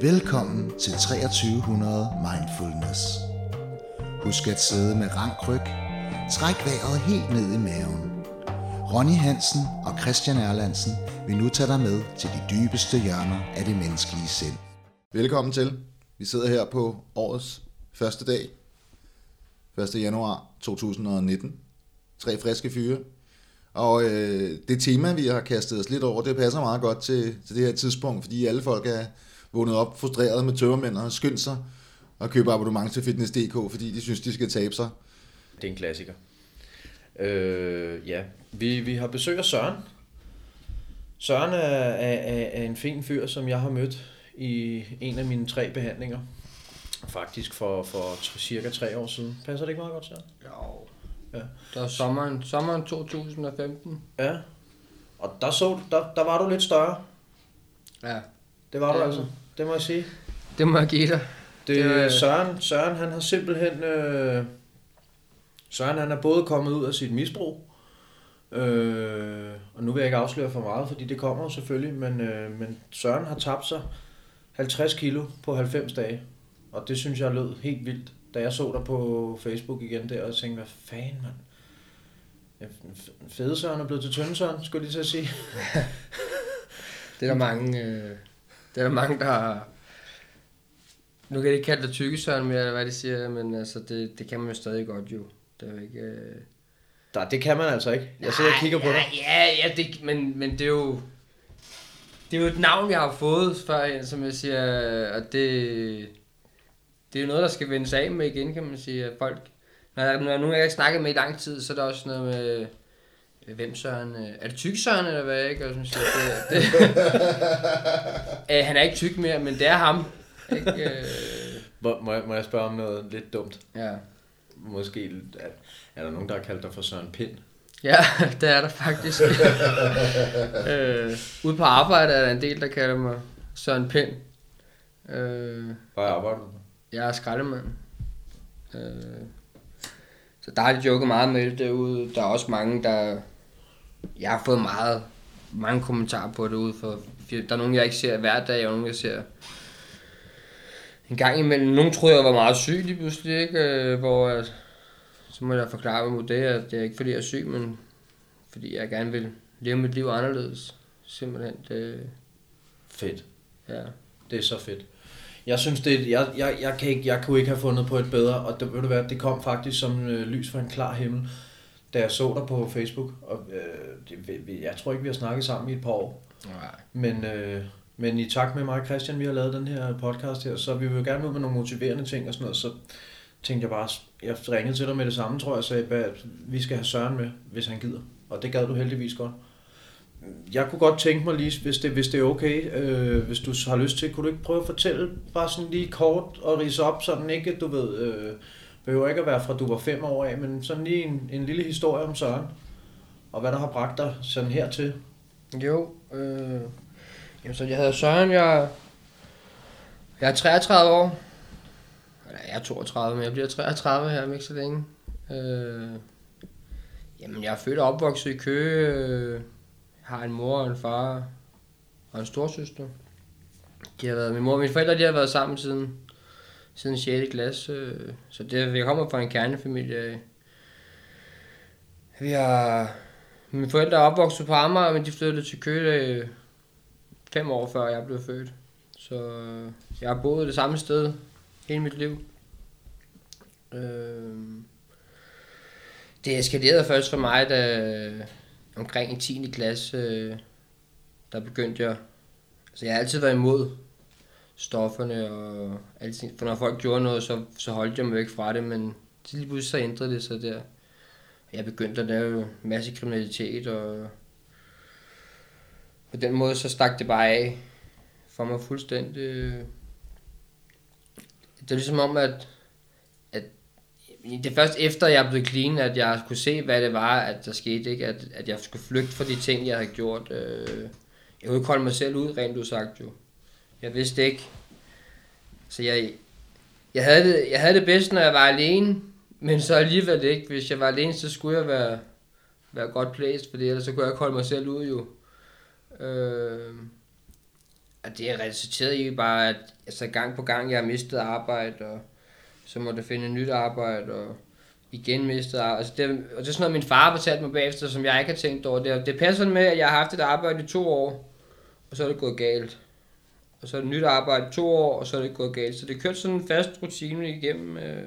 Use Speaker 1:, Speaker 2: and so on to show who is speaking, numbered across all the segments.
Speaker 1: Velkommen til 2300 Mindfulness. Husk at sidde med rank ryg. Træk vejret helt ned i maven. Ronny Hansen og Christian Erlandsen vil nu tage dig med til de dybeste hjørner af det menneskelige sind.
Speaker 2: Velkommen til. Vi sidder her på årets første dag. 1. januar 2019. Tre friske fyre. Og øh, det tema, vi har kastet os lidt over, det passer meget godt til, til det her tidspunkt, fordi alle folk er vågnet op frustreret med tømmermænd og skyndt sig og købe abonnement til Fitness.dk, fordi de synes, de skal tabe sig.
Speaker 3: Det er en klassiker. Øh, ja, vi, vi har besøg af Søren. Søren er, er, er, er en fin fyr, som jeg har mødt i en af mine tre behandlinger. Faktisk for, for cirka tre år siden. Passer det ikke meget godt, Søren?
Speaker 4: Jo.
Speaker 3: Ja.
Speaker 4: Det var sommeren, sommeren 2015.
Speaker 3: Ja. Og der, så, der, der var du lidt større.
Speaker 4: Ja.
Speaker 3: Det var du
Speaker 4: Ja.
Speaker 3: altså. Det må jeg sige.
Speaker 4: Det må jeg give dig.
Speaker 3: Det,
Speaker 4: Det
Speaker 3: det Søren, Søren, han har simpelthen... Øh, Søren, han er både kommet ud af sit misbrug, øh, og nu vil jeg ikke afsløre for meget, fordi det kommer selvfølgelig, men, øh, men Søren har tabt sig 50 kilo på 90 dage, og det synes jeg lød helt vildt, da jeg så dig på Facebook igen der, og tænkte, hvad fanden, mand? Fede Søren er blevet til tynde Søren, skulle jeg lige til at sige.
Speaker 4: Det er der mange, øh, det er der mange, der har... Nu kan de ikke kalde det tykke søren mere, eller hvad de siger, men altså, det, det kan man jo stadig godt jo. Det er jo ikke... Øh...
Speaker 3: Nej, det kan man altså ikke. Jeg sidder og kigger på
Speaker 4: ja,
Speaker 3: dig.
Speaker 4: Ja, ja, det, men, men det er jo... Det er jo et navn, jeg har fået før, som jeg siger, og det... Det er jo noget, der skal vendes af med igen, kan man sige. Folk, når der når nogen, jeg ikke snakket med i lang tid, så er der også noget med... Hvem Søren? øh, Er det tyk Søren, eller hvad? Ikke? Og som siger, det, det, øh, han er ikke tyk mere, men det er ham. Ikke? Øh,
Speaker 3: Må, må, jeg, må jeg spørge om noget lidt dumt?
Speaker 4: ja.
Speaker 3: Måske er, er der nogen, der har kaldt dig for Søren Pind?
Speaker 4: Ja, det er der faktisk. øh, ude på arbejde er der en del, der kalder mig Søren Pind. Øh,
Speaker 3: Hvad arbejder du
Speaker 4: jeg er skraldemand. Øh, så der har de joket meget med det derude. Der er også mange, der... Jeg har fået meget, mange kommentarer på det ude for... Der er nogen, jeg ikke ser hver dag, og nogen, jeg ser en gang imellem. Nogle troede, jeg var meget syg lige pludselig, ikke? Øh, hvor at, så må jeg forklare mig mod det, at det er ikke fordi, jeg er syg, men fordi jeg gerne vil leve mit liv anderledes. Simpelthen, det,
Speaker 3: Fedt.
Speaker 4: ja.
Speaker 3: Det er så fedt. Jeg synes, det, jeg, jeg, jeg, kan ikke, jeg kunne ikke have fundet på et bedre, og det, ved du hvad, det kom faktisk som øh, lys fra en klar himmel, da jeg så dig på Facebook. Og, øh, det, jeg tror ikke, vi har snakket sammen i et par år.
Speaker 4: Nej.
Speaker 3: Men, øh, men i takt med mig og Christian, vi har lavet den her podcast her, så vi vil gerne ud med nogle motiverende ting og sådan noget, så tænkte jeg bare, jeg ringede til dig med det samme, tror jeg, og sagde, at vi skal have Søren med, hvis han gider. Og det gad du heldigvis godt. Jeg kunne godt tænke mig lige, hvis det, hvis det er okay, øh, hvis du har lyst til, kunne du ikke prøve at fortælle bare sådan lige kort og rise op, sådan ikke, du ved, øh, behøver ikke at være fra du var fem år af, men sådan lige en, en lille historie om Søren, og hvad der har bragt dig sådan hertil.
Speaker 4: Jo, øh, jamen, så jeg hedder Søren, jeg, jeg er 33 år. Eller jeg er 32, men jeg bliver 33 her om ikke så længe. Øh, jamen, jeg er født og opvokset i Køge. Øh, jeg har en mor og en far og en storsøster. De har været, min mor og mine forældre de har været sammen siden, siden 6. klasse. Så det, jeg kommer fra en kernefamilie. Vi har mine forældre er opvokset på Amager, men de flyttede til Køge øh, fem år før jeg blev født. Så øh, jeg har boet det samme sted hele mit liv. Øh, det eskalerede først for mig, da omkring i 10. klasse, øh, der begyndte jeg... Altså jeg har altid været imod stofferne og alting. For når folk gjorde noget, så, så holdt jeg mig væk fra det, men til lige pludselig så ændrede det sig der. Jeg begyndte at lave en masse kriminalitet, og på den måde så stak det bare af for mig fuldstændig. Det er ligesom om, at, at det er først efter, jeg er blevet clean, at jeg kunne se, hvad det var, at der skete, ikke? At, at jeg skulle flygte fra de ting, jeg havde gjort. Øh. Jeg kunne ikke holde mig selv ud, rent udsagt jo. Jeg vidste ikke. Så jeg, jeg, havde det, jeg havde det bedst, når jeg var alene, men så alligevel ikke. Hvis jeg var alene, så skulle jeg være, være godt placed, for ellers så kunne jeg ikke holde mig selv ud jo. Øh, at det er resulteret i bare, at altså, gang på gang, jeg har mistet arbejde, og så måtte jeg finde et nyt arbejde, og igen mistet arbejde. Altså, det, og det er sådan noget, min far fortalte mig bagefter, som jeg ikke har tænkt over. Det, det passer med, at jeg har haft et arbejde i to år, og så er det gået galt. Og så er det nyt arbejde to år, og så er det gået galt. Så det kørte sådan en fast rutine igennem øh,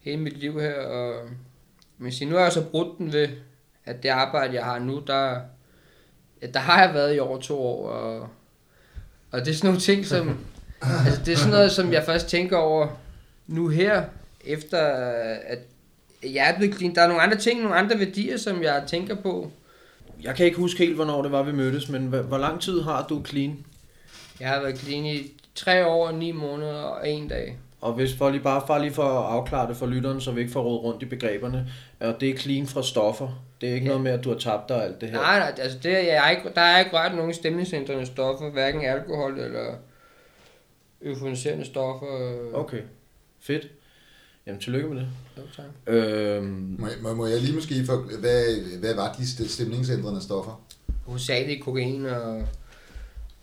Speaker 4: hele mit liv her, og men sige, nu har jeg så brudt den ved, at det arbejde, jeg har nu, der, ja, der har jeg været i over to år, og, og det er sådan nogle ting, som, altså det er sådan noget, som jeg først tænker over nu her, efter at jeg er blevet clean. Der er nogle andre ting, nogle andre værdier, som jeg tænker på.
Speaker 3: Jeg kan ikke huske helt, hvornår det var, vi mødtes, men hvor hvor lang tid har du clean?
Speaker 4: Jeg har været clean i tre år, ni måneder og en dag.
Speaker 3: Og hvis for lige bare, bare lige for at afklare det for lytteren, så vi ikke får råd rundt i begreberne, og det er clean fra stoffer. Det er ikke
Speaker 4: Ja.
Speaker 3: noget med, at du har tabt dig og alt det her.
Speaker 4: Nej, nej, altså det, er- jeg er ikke, der er ikke rørt nogen stemningsændrende stoffer, hverken alkohol eller euforiserende stoffer.
Speaker 3: Okay, fedt. Jamen, tillykke med det.
Speaker 4: Jo, tak.
Speaker 3: Øhm,
Speaker 2: Må, jeg- må, må jeg lige måske for, hvad, hvad var de st- stemningsændrende stoffer?
Speaker 4: Hovedsageligt kokain og,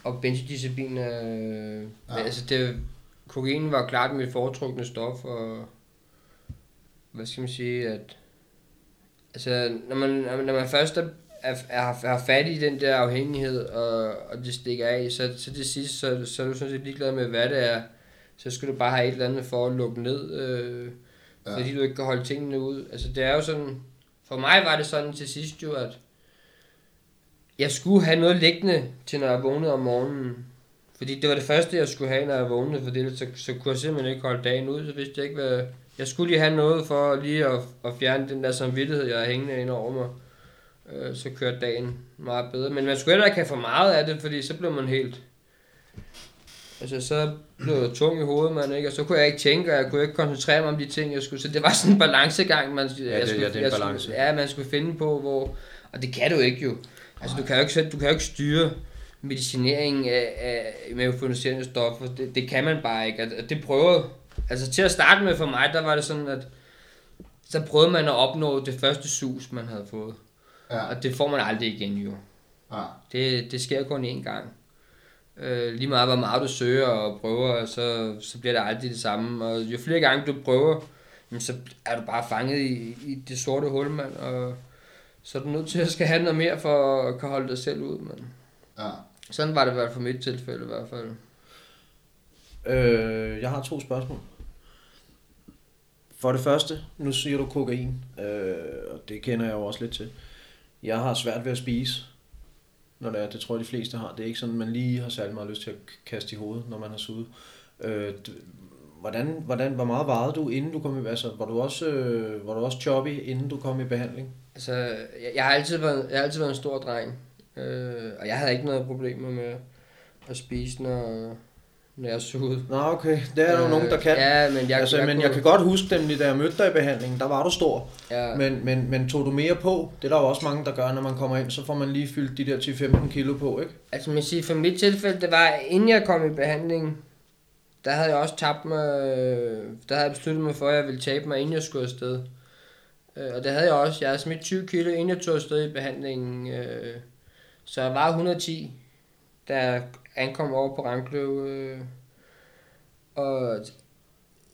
Speaker 4: og benzodiazepin. Øh, ja. Altså det, kokain var klart mit foretrukne stof, og hvad skal man sige, at altså, når man, når man- først er, er, er, er fat i den der afhængighed, og, og det stikker af, så, så til sidst, så, så er du sådan set ligeglad med, hvad det er. Så skal du bare have et eller andet for at lukke ned, øh,
Speaker 2: ja.
Speaker 4: fordi du ikke kan holde tingene ud. Altså det er jo sådan, for mig var det sådan til sidst jo, at jeg skulle have noget liggende til, når jeg vågnede om morgenen. Fordi det var det første, jeg skulle have, når jeg vågnede, for ellers så, så kunne jeg simpelthen ikke holde dagen ud, så vidste jeg ikke, hvad... Jeg skulle lige have noget for lige at, at fjerne den der samvittighed, jeg har hængende ind over mig. Øh, så kørte dagen meget bedre. Men man skulle heller ikke have for meget af det, fordi så blev man helt... Altså, så blev jeg tung i hovedet, man, ikke? Og så kunne jeg ikke tænke, og jeg kunne ikke koncentrere mig om de ting, jeg skulle. Så det var sådan en balancegang, man,
Speaker 3: det-
Speaker 4: jeg skulle,
Speaker 3: ja, det er en
Speaker 4: jeg
Speaker 3: balance.
Speaker 4: Skulle, ja, man skulle finde på, hvor... Og det kan du ikke jo. Altså, du kan jo ikke, du kan jo ikke styre medicinering af, af med euforiserende stoffer. Det, det kan man bare ikke. Og og det prøvede... Altså, til at starte med for mig, der var det sådan, at så prøvede man at opnå det første sus, man havde fået.
Speaker 2: Ja,
Speaker 4: Og det får man aldrig igen jo.
Speaker 2: ja,
Speaker 4: Det, det sker kun én gang. Øh, lige meget hvor meget du søger og prøver, så, så bliver det aldrig det samme. Og jo flere gange du prøver, jamen, så er du bare fanget i, i det sorte hul, mand. Og så er du nødt til at skal have noget mere for at kan holde dig selv ud, mand.
Speaker 2: ja.
Speaker 4: Sådan var det i hvert fald for mit tilfælde i hvert fald.
Speaker 3: øh, jeg har to spørgsmål. For det første, nu siger du kokain, øh, og det kender jeg jo også lidt til. Jeg har svært ved at spise, når det er, det tror jeg de fleste har. Det er ikke sådan, man lige har særlig meget lyst til at kaste i hovedet, når man har suget. Øh, d- hvordan, hvordan, hvor meget varede du, inden du kom i, altså, var du også, øh, var du også choppy, inden du kom i behandling?
Speaker 4: Altså, jeg, jeg, har altid været, jeg har altid været en stor dreng. Øh, og jeg havde ikke noget problemer med at spise, når, når jeg sugede.
Speaker 3: Nå, okay. Det er der jo nogen, der kan.
Speaker 4: Ja, men jeg,
Speaker 3: altså, jeg, men
Speaker 4: kunne,
Speaker 3: jeg kan godt huske dem, da jeg mødte dig i behandlingen, der var du stor.
Speaker 4: Ja,
Speaker 3: Men, men, men tog du mere på? Det er der jo også mange, der gør, når man kommer ind, så får man lige fyldt de der 10-15 kilo på, ikke?
Speaker 4: Altså man siger, for mit tilfælde, det var, inden jeg kom i behandling, der havde jeg også tabt mig, øh, der havde jeg besluttet mig for, at jeg ville tabe mig, inden jeg skulle afsted. Øh, Og det havde jeg også. Jeg havde smidt 20 kilo, inden jeg tog afsted i behandlingen. øh, Så jeg var 110, da jeg ankom over på Rankløv. øh, Og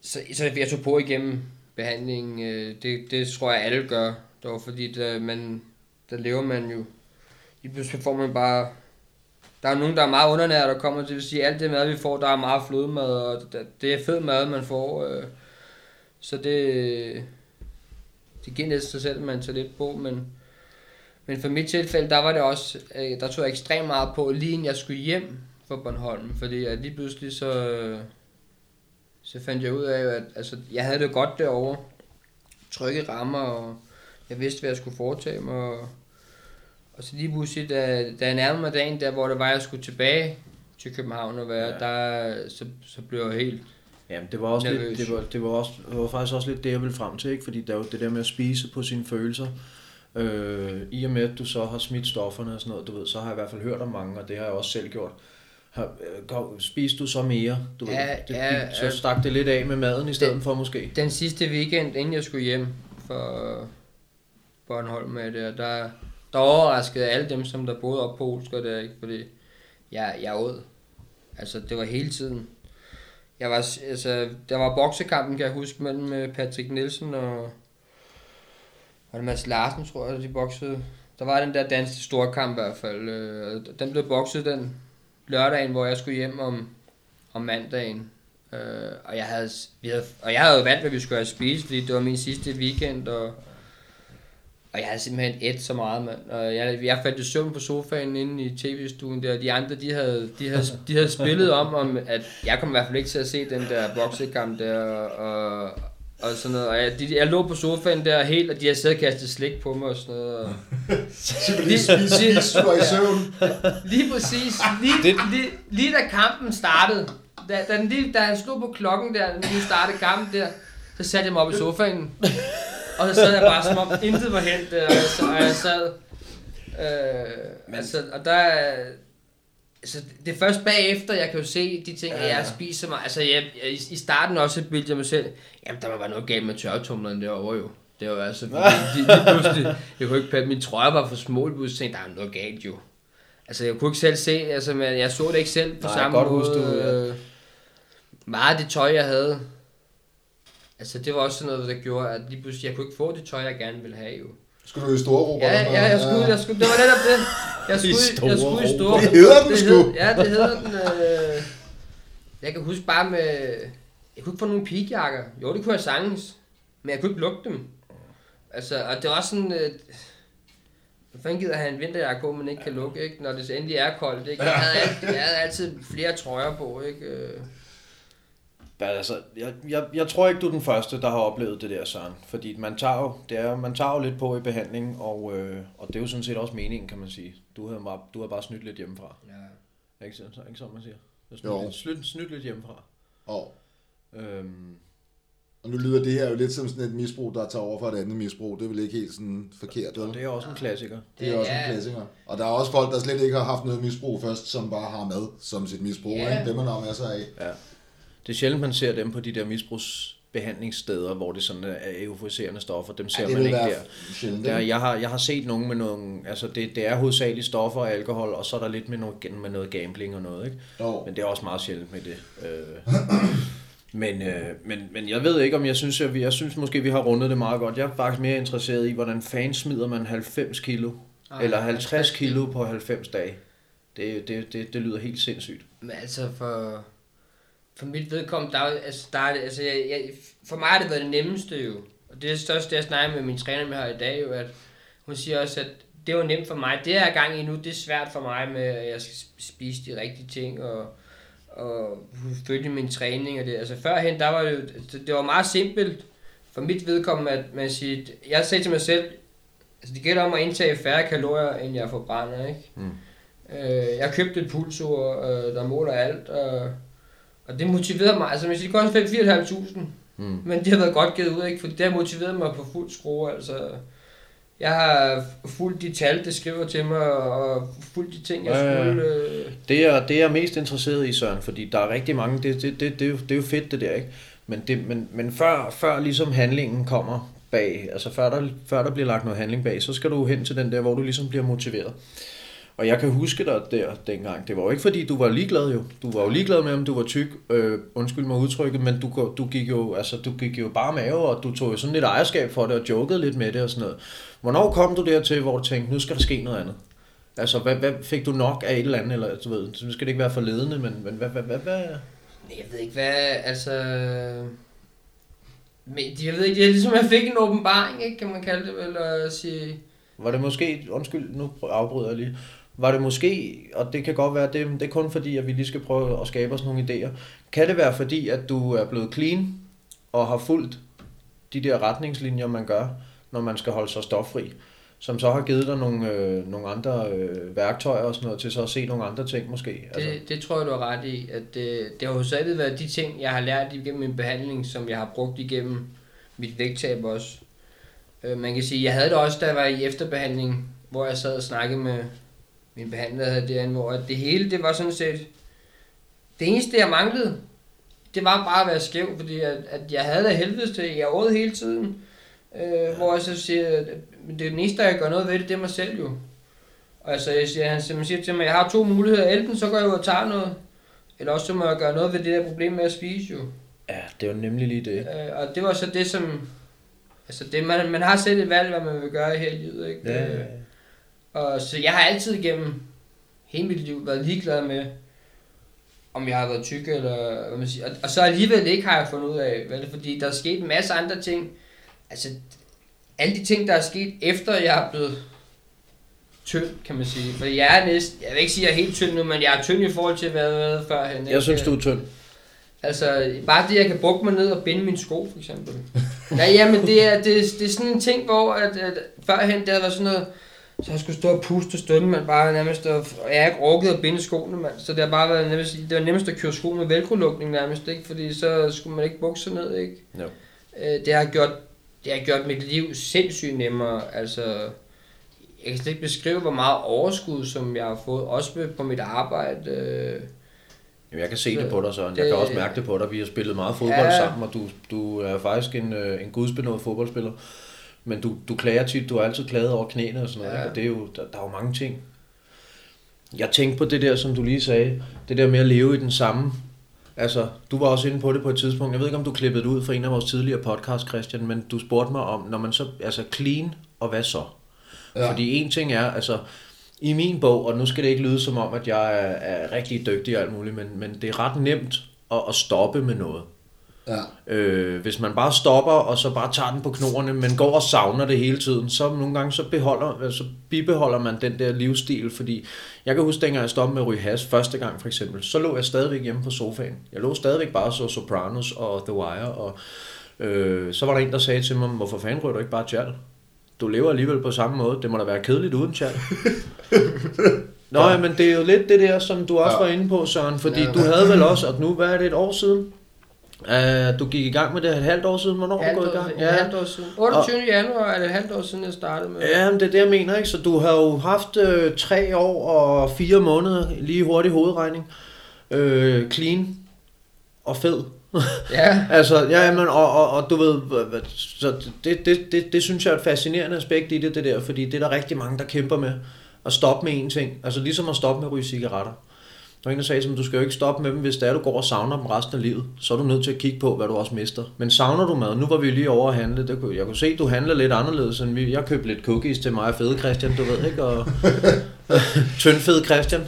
Speaker 4: så, så jeg tog på igennem behandlingen. øh, Det, det tror jeg alle gør. Det var fordi, der, man, der lever man jo. I pludselig får man bare der er nogen, der er meget undernæret, der kommer. Det vil sige, alt det mad, vi får, der er meget flødemad, og det- det er fed mad, man får. øh, Så det, det giver næsten sig selv, at man tager lidt på, men, men for mit tilfælde, der var det også, øh, der tog jeg ekstremt meget på, lige inden jeg skulle hjem fra Bornholm, fordi at lige pludselig så, øh, så fandt jeg ud af, at altså, jeg havde det godt derovre, trygge rammer, og jeg vidste, hvad jeg skulle foretage mig, og, og så lige pludselig, da, da jeg nærmede mig dagen der, hvor det var, jeg skulle tilbage til København og være,
Speaker 3: ja.
Speaker 4: der, så, så blev jeg helt...
Speaker 3: Jamen, det var, også lidt, det, var, det, var også, det var faktisk også lidt det, jeg ville frem til, ikke? Fordi der er jo det der med at spise på sine følelser. Øh, I og med, at du så har smidt stofferne og sådan noget, du ved, så har jeg i hvert fald hørt om mange, og det har jeg også selv gjort. Har, øh, spiste du så mere? Du
Speaker 4: Ja,
Speaker 3: ved, det,
Speaker 4: ja,
Speaker 3: så stak det lidt af med maden i stedet for måske.
Speaker 4: Den sidste weekend, inden jeg skulle hjem for Bornholm med det, der, der overraskede alle dem, som der boede op på Olsker der, ikke? Fordi jeg, jeg åd Altså, det var hele tiden. Jeg var, altså, der var boksekampen, kan jeg huske, mellem øh, Patrick Nielsen og... Var det Mads Larsen, tror jeg, de boksede? Der var den der danske store kamp i hvert fald. Øh, den blev bokset den lørdagen, hvor jeg skulle hjem om, om mandagen. Øh, og, jeg havde, vi havde, og jeg havde jo vandt, hvad vi skulle have spist, fordi det var min sidste weekend, og, og jeg havde simpelthen et så meget, mand. Og jeg, jeg faldt i søvn på sofaen inde i tv-stuen der, og de andre, de havde, de havde, de havde spillet om, om, at jeg kom i hvert fald ikke til at se den der boksekamp der, og, og sådan noget. Og jeg, de, jeg lå på sofaen der helt, og de havde siddet og kastet slik på mig og sådan noget. Og,
Speaker 2: Simpelthen spise, er i søvn.
Speaker 4: Lige præcis. Lige, lige, lige da kampen startede, da, da, den lige, da han slog på klokken der, nu startede kampen der, så satte jeg mig op i sofaen. Og så sad jeg bare som om intet var hent der, og jeg, sad- og jeg sad. Øh, Men... altså, og der Altså, det er først bagefter, jeg kan jo se de ting, ja. jeg spiser mig. Altså, jeg, jeg, i- i starten også bildte jeg mig selv, jamen, der må være noget galt med tørretumleren derovre jo. Det var altså, de, de, pludselig, jeg kunne ikke passe, min trøje var for små, jeg tænkte, der er noget galt jo. Altså, jeg kunne ikke selv se, altså, men jeg så det ikke selv på
Speaker 3: Nej,
Speaker 4: samme
Speaker 3: godt
Speaker 4: måde.
Speaker 3: huske, du, ja.
Speaker 4: øh, meget af det tøj, jeg havde, altså, det var også sådan noget, der gjorde, at lige pludselig, jeg kunne ikke få det tøj, jeg gerne ville have jo.
Speaker 2: Skulle du i store råber?
Speaker 4: Ja, ja, jeg skulle, jeg skulle, det var netop det. Jeg skulle,
Speaker 3: store
Speaker 4: jeg skulle i store.
Speaker 2: Det hedder den
Speaker 4: det
Speaker 2: sgu.
Speaker 4: hed- Ja, det hedder den. Øh, jeg kan huske bare med, jeg kunne ikke få nogen pigjakker. Jo, det kunne jeg sagtens, men jeg kunne ikke lugte dem. Altså, og det var også sådan, øh, hvad fanden gider have en vinterjakke på, man ikke kan lukke, ikke? Når det endelig er koldt, ikke? Jeg havde, altid, jeg havde altid flere trøjer på, ikke?
Speaker 3: Ja, altså, jeg, jeg, jeg tror ikke, du er den første, der har oplevet det der, Søren. Fordi man tager jo, det er, man tager jo lidt på i behandling, og, øh, og det er jo sådan set også meningen, kan man sige. Du har bare, du har bare snydt lidt hjemmefra.
Speaker 4: ja.
Speaker 3: Ikke, så, ikke sådan, man siger? Har
Speaker 2: Jo.
Speaker 3: Snydt, lidt, snydt, snydt lidt hjemmefra.
Speaker 2: Og,
Speaker 3: Øhm,
Speaker 2: og nu lyder det her jo lidt som sådan et misbrug, der tager over for et andet misbrug. Det er vel ikke helt sådan forkert, vel?
Speaker 3: det er også en klassiker.
Speaker 2: Det er også
Speaker 4: Ja.
Speaker 2: en klassiker. Og der er også folk, der slet ikke har haft noget misbrug først, som bare har mad som sit misbrug.
Speaker 4: Ja.
Speaker 2: Ikke? Dem er der masser af.
Speaker 3: Ja. Det er sjældent, man ser dem på de der misbrugsbehandlingssteder, hvor det sådan er euforiserende stoffer. Dem ser
Speaker 2: Ja, det
Speaker 3: man ikke der.
Speaker 2: sjældent.
Speaker 3: Der, jeg, har, jeg har set nogen med nogle, altså det, det er hovedsageligt stoffer og alkohol, og så er der lidt med noget, med noget gambling og noget, ikke?
Speaker 2: Jo.
Speaker 3: Men det er også meget sjældent med det. Øh. Men, øh, men, men jeg ved ikke, om jeg synes, at vi, jeg synes måske, vi har rundet det meget godt. Jeg er faktisk mere interesseret i, hvordan fanden smider man 90 kilo,
Speaker 4: Ej,
Speaker 3: eller 50
Speaker 4: 50
Speaker 3: kilo på 90 dage. Det, det, det, det lyder helt sindssygt.
Speaker 4: Men altså for, for mit vedkommende, der, er altså, der er, altså, jeg, jeg, for mig har det været det nemmeste jo. Og det er det største, jeg snakker med min træner med her i dag, jo, at hun siger også, at det var nemt for mig. Det er i gang i nu, det er svært for mig med, at jeg skal spise de rigtige ting, og, og følge min træning. Og det. Altså førhen, der var det, jo, altså, det var meget simpelt for mit vedkommende, at man siger, jeg sagde til mig selv, altså det gælder om at indtage færre kalorier, end jeg forbrænder, ikke?
Speaker 3: Mm.
Speaker 4: Øh, jeg købte et pulsur, øh, der måler alt, og, og det motiverede mig. Altså, hvis det koster 4.500,
Speaker 3: Mm.
Speaker 4: men det har været godt givet ud, ikke? For det har motiveret mig på fuld skrue, altså. Jeg har fulgt de tal, det skriver til mig, og fulgt de ting, jeg
Speaker 3: ja.
Speaker 4: skulle. Øh,
Speaker 3: Det er, det er jeg mest interesseret i, Søren, fordi der er rigtig mange, det, det, det, det, er, jo, det er jo fedt det der, ikke? Men, det, men, men før, før ligesom handlingen kommer bag, altså før der, før der bliver lagt noget handling bag, så skal du hen til den der, hvor du ligesom bliver motiveret. Og jeg kan huske dig der dengang. Det var jo ikke fordi, du var ligeglad jo. Du var jo ligeglad med, om du var tyk. Øh, undskyld mig udtrykket, men du, du, gik jo, altså, du gik jo bare mave, og du tog jo sådan lidt ejerskab for det, og jokede lidt med det og sådan noget. Hvornår kom du dertil, hvor du tænkte, nu skal der ske noget andet? Altså, hvad, hvad fik du nok af et eller andet, eller du ved, så nu skal det ikke være for ledende, men, men hvad, hvad, hvad, hvad?
Speaker 4: jeg ved ikke hvad, altså... Men jeg ved ikke, det er ligesom, jeg fik en åbenbaring, ikke, kan man kalde det, eller sige...
Speaker 3: Var det måske, undskyld, nu afbryder jeg lige, var det måske, og det kan godt være, det, det er kun fordi, at vi lige skal prøve at skabe os nogle idéer, kan det være fordi, at du er blevet clean, og har fulgt de der retningslinjer, man gør, når man skal holde sig stoffri, som så har givet dig nogle, øh, nogle andre øh, værktøjer og sådan noget, til så at se nogle andre ting måske? Altså,
Speaker 4: Det, det tror jeg, du har ret i. At det, det har jo altid været de ting, jeg har lært igennem min behandling, som jeg har brugt igennem mit vægttab også. Øh, man kan sige, jeg havde det også, da jeg var i efterbehandling, hvor jeg sad og snakkede med min behandler havde derinde, hvor at det hele, det var sådan set, det eneste, jeg manglede, det var bare at være skæv, fordi at, at jeg havde det helvedes til, jeg åd hele tiden. Øh, hvor jeg så siger, at det eneste, jeg gør noget ved det, det er mig selv jo. Og altså, jeg siger, han siger, man siger til mig, jeg har to muligheder. Enten så går jeg ud og tager noget, Eller også så må jeg gøre noget ved det der problem med at spise jo.
Speaker 3: Ja, det jo nemlig lige det.
Speaker 4: Øh, og det var så det, som... Altså, det, man, man har selv et valg, hvad man vil gøre her i livet, ikke?
Speaker 3: Ja, ja,
Speaker 4: Øh,
Speaker 3: ja.
Speaker 4: Og så jeg har altid igennem hele mit liv været ligeglad med, om jeg har været tyk, eller hvad man siger. Og, og så alligevel ikke har jeg fundet ud af, er, fordi der er sket en masse andre ting. Altså, alle de ting, der er sket efter jeg er blevet tynd, kan man sige. For jeg er næsten, jeg vil ikke sige, at jeg er helt tynd nu, men jeg er tynd i forhold til, hvad jeg har været førhen.
Speaker 3: Jeg synes, du er tynd.
Speaker 4: Altså, bare det, jeg kan bukke mig ned og binde mine sko, for eksempel. ja, jamen, det er, det, det er sådan en ting, hvor at, at førhen, havde været sådan noget, så jeg skulle stå og puste støtten, man bare nærmest, og og jeg har ikke orket at binde skoene, man. Så det har bare været nærmest, det var nemmest at køre sko med velcro-lukning nærmest, ikke? Fordi så skulle man ikke bukke sig ned, ikke?
Speaker 3: Jo.
Speaker 4: Øh, det har gjort, det har gjort mit liv sindssygt nemmere, altså, jeg kan slet ikke beskrive, hvor meget overskud, som jeg har fået, også på mit arbejde, øh,
Speaker 3: Jamen, jeg kan se det på dig, Søren. Jeg kan også mærke det på dig. Vi har spillet meget fodbold
Speaker 4: Ja.
Speaker 3: sammen, og du, du er faktisk en, øh, en gudsbenået fodboldspiller. Men du, du klager tit, du har altid klaget over knæene og sådan noget.
Speaker 4: Ja.
Speaker 3: Og det er jo, der, der er jo mange ting. Jeg tænkte på det der, som du lige sagde. Det der med at leve i den samme. Altså, du var også inde på det på et tidspunkt. Jeg ved ikke, om du klippede det ud fra en af vores tidligere podcast, Christian, men du spurgte mig om, når man så, altså clean, og hvad så?
Speaker 2: Ja.
Speaker 3: Fordi en ting er, altså, i min bog, og nu skal det ikke lyde som om, at jeg er, er rigtig dygtig og alt muligt, men, men det er ret nemt at, at stoppe med noget.
Speaker 2: Ja.
Speaker 3: Øh, hvis man bare stopper, og så bare tager den på knorene, men går og savner det hele tiden, så nogle gange så, beholder, altså, bibeholder man den der livsstil, fordi jeg kan huske, dengang jeg stoppede med at ryge hash første gang for eksempel, så lå jeg stadigvæk hjemme på sofaen. Jeg lå stadigvæk bare så Sopranos og The Wire, og øh, så var der en, der sagde til mig, hvorfor fanden ryger du ikke bare tjal? Du lever alligevel på samme måde, det må da være kedeligt uden tjal. Nå, ja. men det er jo lidt det der, som du også
Speaker 2: Ja.
Speaker 3: var inde på, Søren, fordi
Speaker 4: Ja.
Speaker 3: du havde vel også, og nu hvad er det et år siden, Uh, du gik i gang med det et halvt år siden. Hvornår
Speaker 4: halvt
Speaker 3: du gået i gang?
Speaker 4: ja. halvt år siden. 28. januar er det et halvt år siden, jeg startede med.
Speaker 3: Ja, men det er det, jeg mener, ikke? Så du har jo haft øh, tre år og fire måneder, lige hurtig hovedregning, øh, clean og fed.
Speaker 4: ja.
Speaker 3: altså, ja, men, og, og, og du ved, så det, det, det, det synes jeg er et fascinerende aspekt i det, det der, fordi det er der rigtig mange, der kæmper med, at stoppe med en ting. Altså ligesom at stoppe med at ryge cigaretter. Der var en, der sagde, at du skal jo ikke stoppe med dem, hvis det er, du går og savner dem resten af livet. Så er du nødt til at kigge på, hvad du også mister. Men savner du mad? Nu var vi lige over at handle. Det kunne, jeg kunne se, at du handler lidt anderledes end vi. Jeg købte lidt cookies til mig og fede Christian, du ved ikke? Og tyndfed Christian.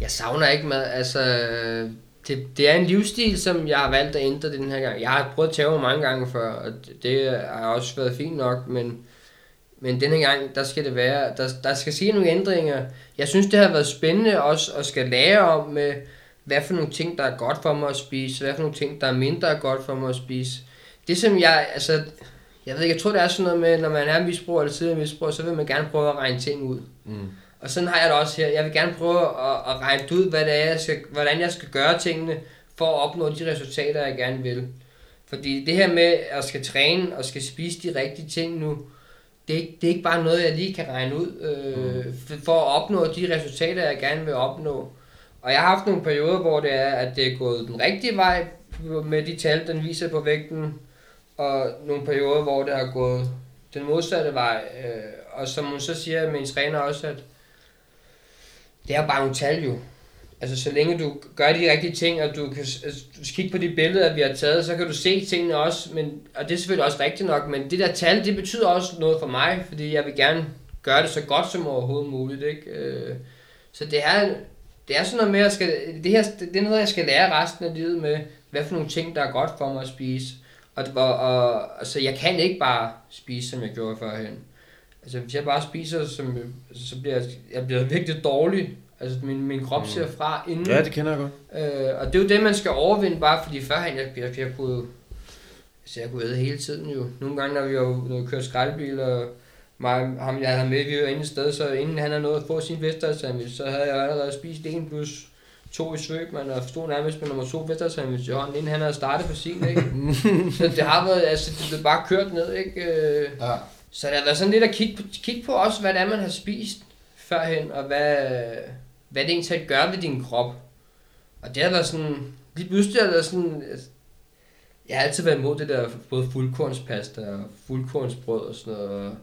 Speaker 4: Jeg savner ikke mad. Altså, det, det er en livsstil, som jeg har valgt at ændre den her gang. Jeg har prøvet at mig mange gange før, og det- det har også været fint nok, men, men denne gang, der skal det være, der, der skal ske nogle ændringer. Jeg synes, det har været spændende også at skal lære om med, hvad for nogle ting, der er godt for mig at spise, hvad for nogle ting, der er mindre godt for mig at spise. Det som jeg, altså, jeg ved ikke, jeg tror, det er sådan noget med, når man er misbruger eller tidligere misbruger, så vil man gerne prøve at regne ting ud.
Speaker 3: Mm.
Speaker 4: Og sådan har jeg det også her. Jeg vil gerne prøve at, at regne ud, hvad det er, jeg skal, hvordan jeg skal gøre tingene, for at opnå de resultater, jeg gerne vil. Fordi det her med at skal træne og skal spise de rigtige ting nu, det er, ikke, det er ikke bare noget, jeg lige kan regne ud, øh, for, for at opnå de resultater, jeg gerne vil opnå. Og jeg har haft nogle perioder, hvor det er, at det er gået den rigtige vej med de tal, den viser på vægten, og nogle perioder, hvor det har gået den modsatte vej. Øh, og som hun så siger min træner også, at det er bare nogle tal jo. Altså så længe du gør de rigtige ting, og du kan altså, du kigge på de billeder, vi har taget, så kan du se tingene også, men, og det er selvfølgelig også rigtigt nok, men det der tal, det betyder også noget for mig, fordi jeg vil gerne gøre det så godt som overhovedet muligt, ikke? Øh, Så det er, det er sådan noget med, at jeg skal, det, her, det er noget, jeg skal lære resten af livet med, hvad for nogle ting, der er godt for mig at spise. Og, og, og altså, jeg kan ikke bare spise, som jeg gjorde førhen. Altså, hvis jeg bare spiser, som, altså, så bliver jeg, jeg bliver virkelig dårlig. Altså, min, min krop ser fra inden.
Speaker 3: Ja, det kender jeg godt.
Speaker 4: Øh, og det er jo det, man skal overvinde, bare fordi førhen, jeg, jeg, jeg kunne altså, jeg kunne æde hele tiden jo. Nogle gange, når vi var når vi kørte skraldebil, og mig, ham, jeg havde med, vi var inde et sted, så inden han havde nået at få sin sandwich, så havde jeg allerede spist en plus to i svøb, man, og stod nærmest med nummer to sandwich i hånden, inden han havde startet på sin, ikke? så det har været, altså, det blev bare kørt ned, ikke? Øh,
Speaker 2: Ja.
Speaker 4: så det har været sådan lidt at kigge på, kigge på også, hvad det er, man har spist førhen, og hvad, hvad det egentlig gør ved din krop. Og det har været sådan, lige pludselig har været sådan, altså, jeg har altid været imod det der, både fuldkornspasta og fuldkornsbrød og sådan noget.